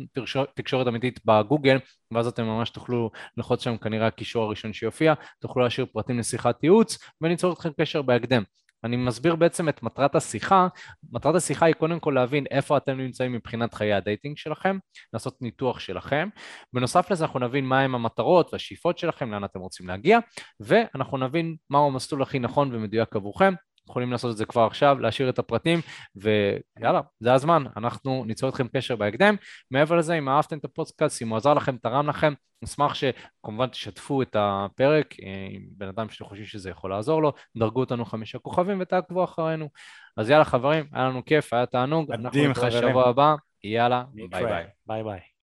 תקשורת אמיתית בגוגל, ואז אתם ממש תוכלו ללחוץ שם כנראה הקישור הראשון שיופיע, תוכלו להשאיר פרטים לשיחת ייעוץ, וניצור אתכם קשר בהקדם. אני מסביר בעצם את מטרת השיחה. מטרת השיחה היא קודם כל להבין איפה אתם נמצאים מבחינת חיי ה dating שלכם, לעשות ניתוח שלכם. בנוסף לזה אנחנו נבין מהם המטרות והשאיפות שלכם, לאן אתם רוצים להגיע, ואנחנו נבין מהו המסלול הכי נכון ומדויק עבורכם. יכולים לעשות את זה כבר עכשיו, להשאיר את הפרטים, ויאללה, זה הזמן, אנחנו ניצור איתכם קשר בהקדם. מעבר לזה, אם אהבתם את הפודקאסט, אם הוא עזר לכם, תרם לכם, נשמח שכמובן תשתפו את הפרק אה, עם בן אדם שאתם חושבים שזה יכול לעזור לו, דרגו אותנו חמישה כוכבים ותעקבו אחרינו. אז יאללה חברים, היה לנו כיף, היה תענוג. אנחנו נתראה שבוע הבא, יאללה, ביי ביי. ביי ביי.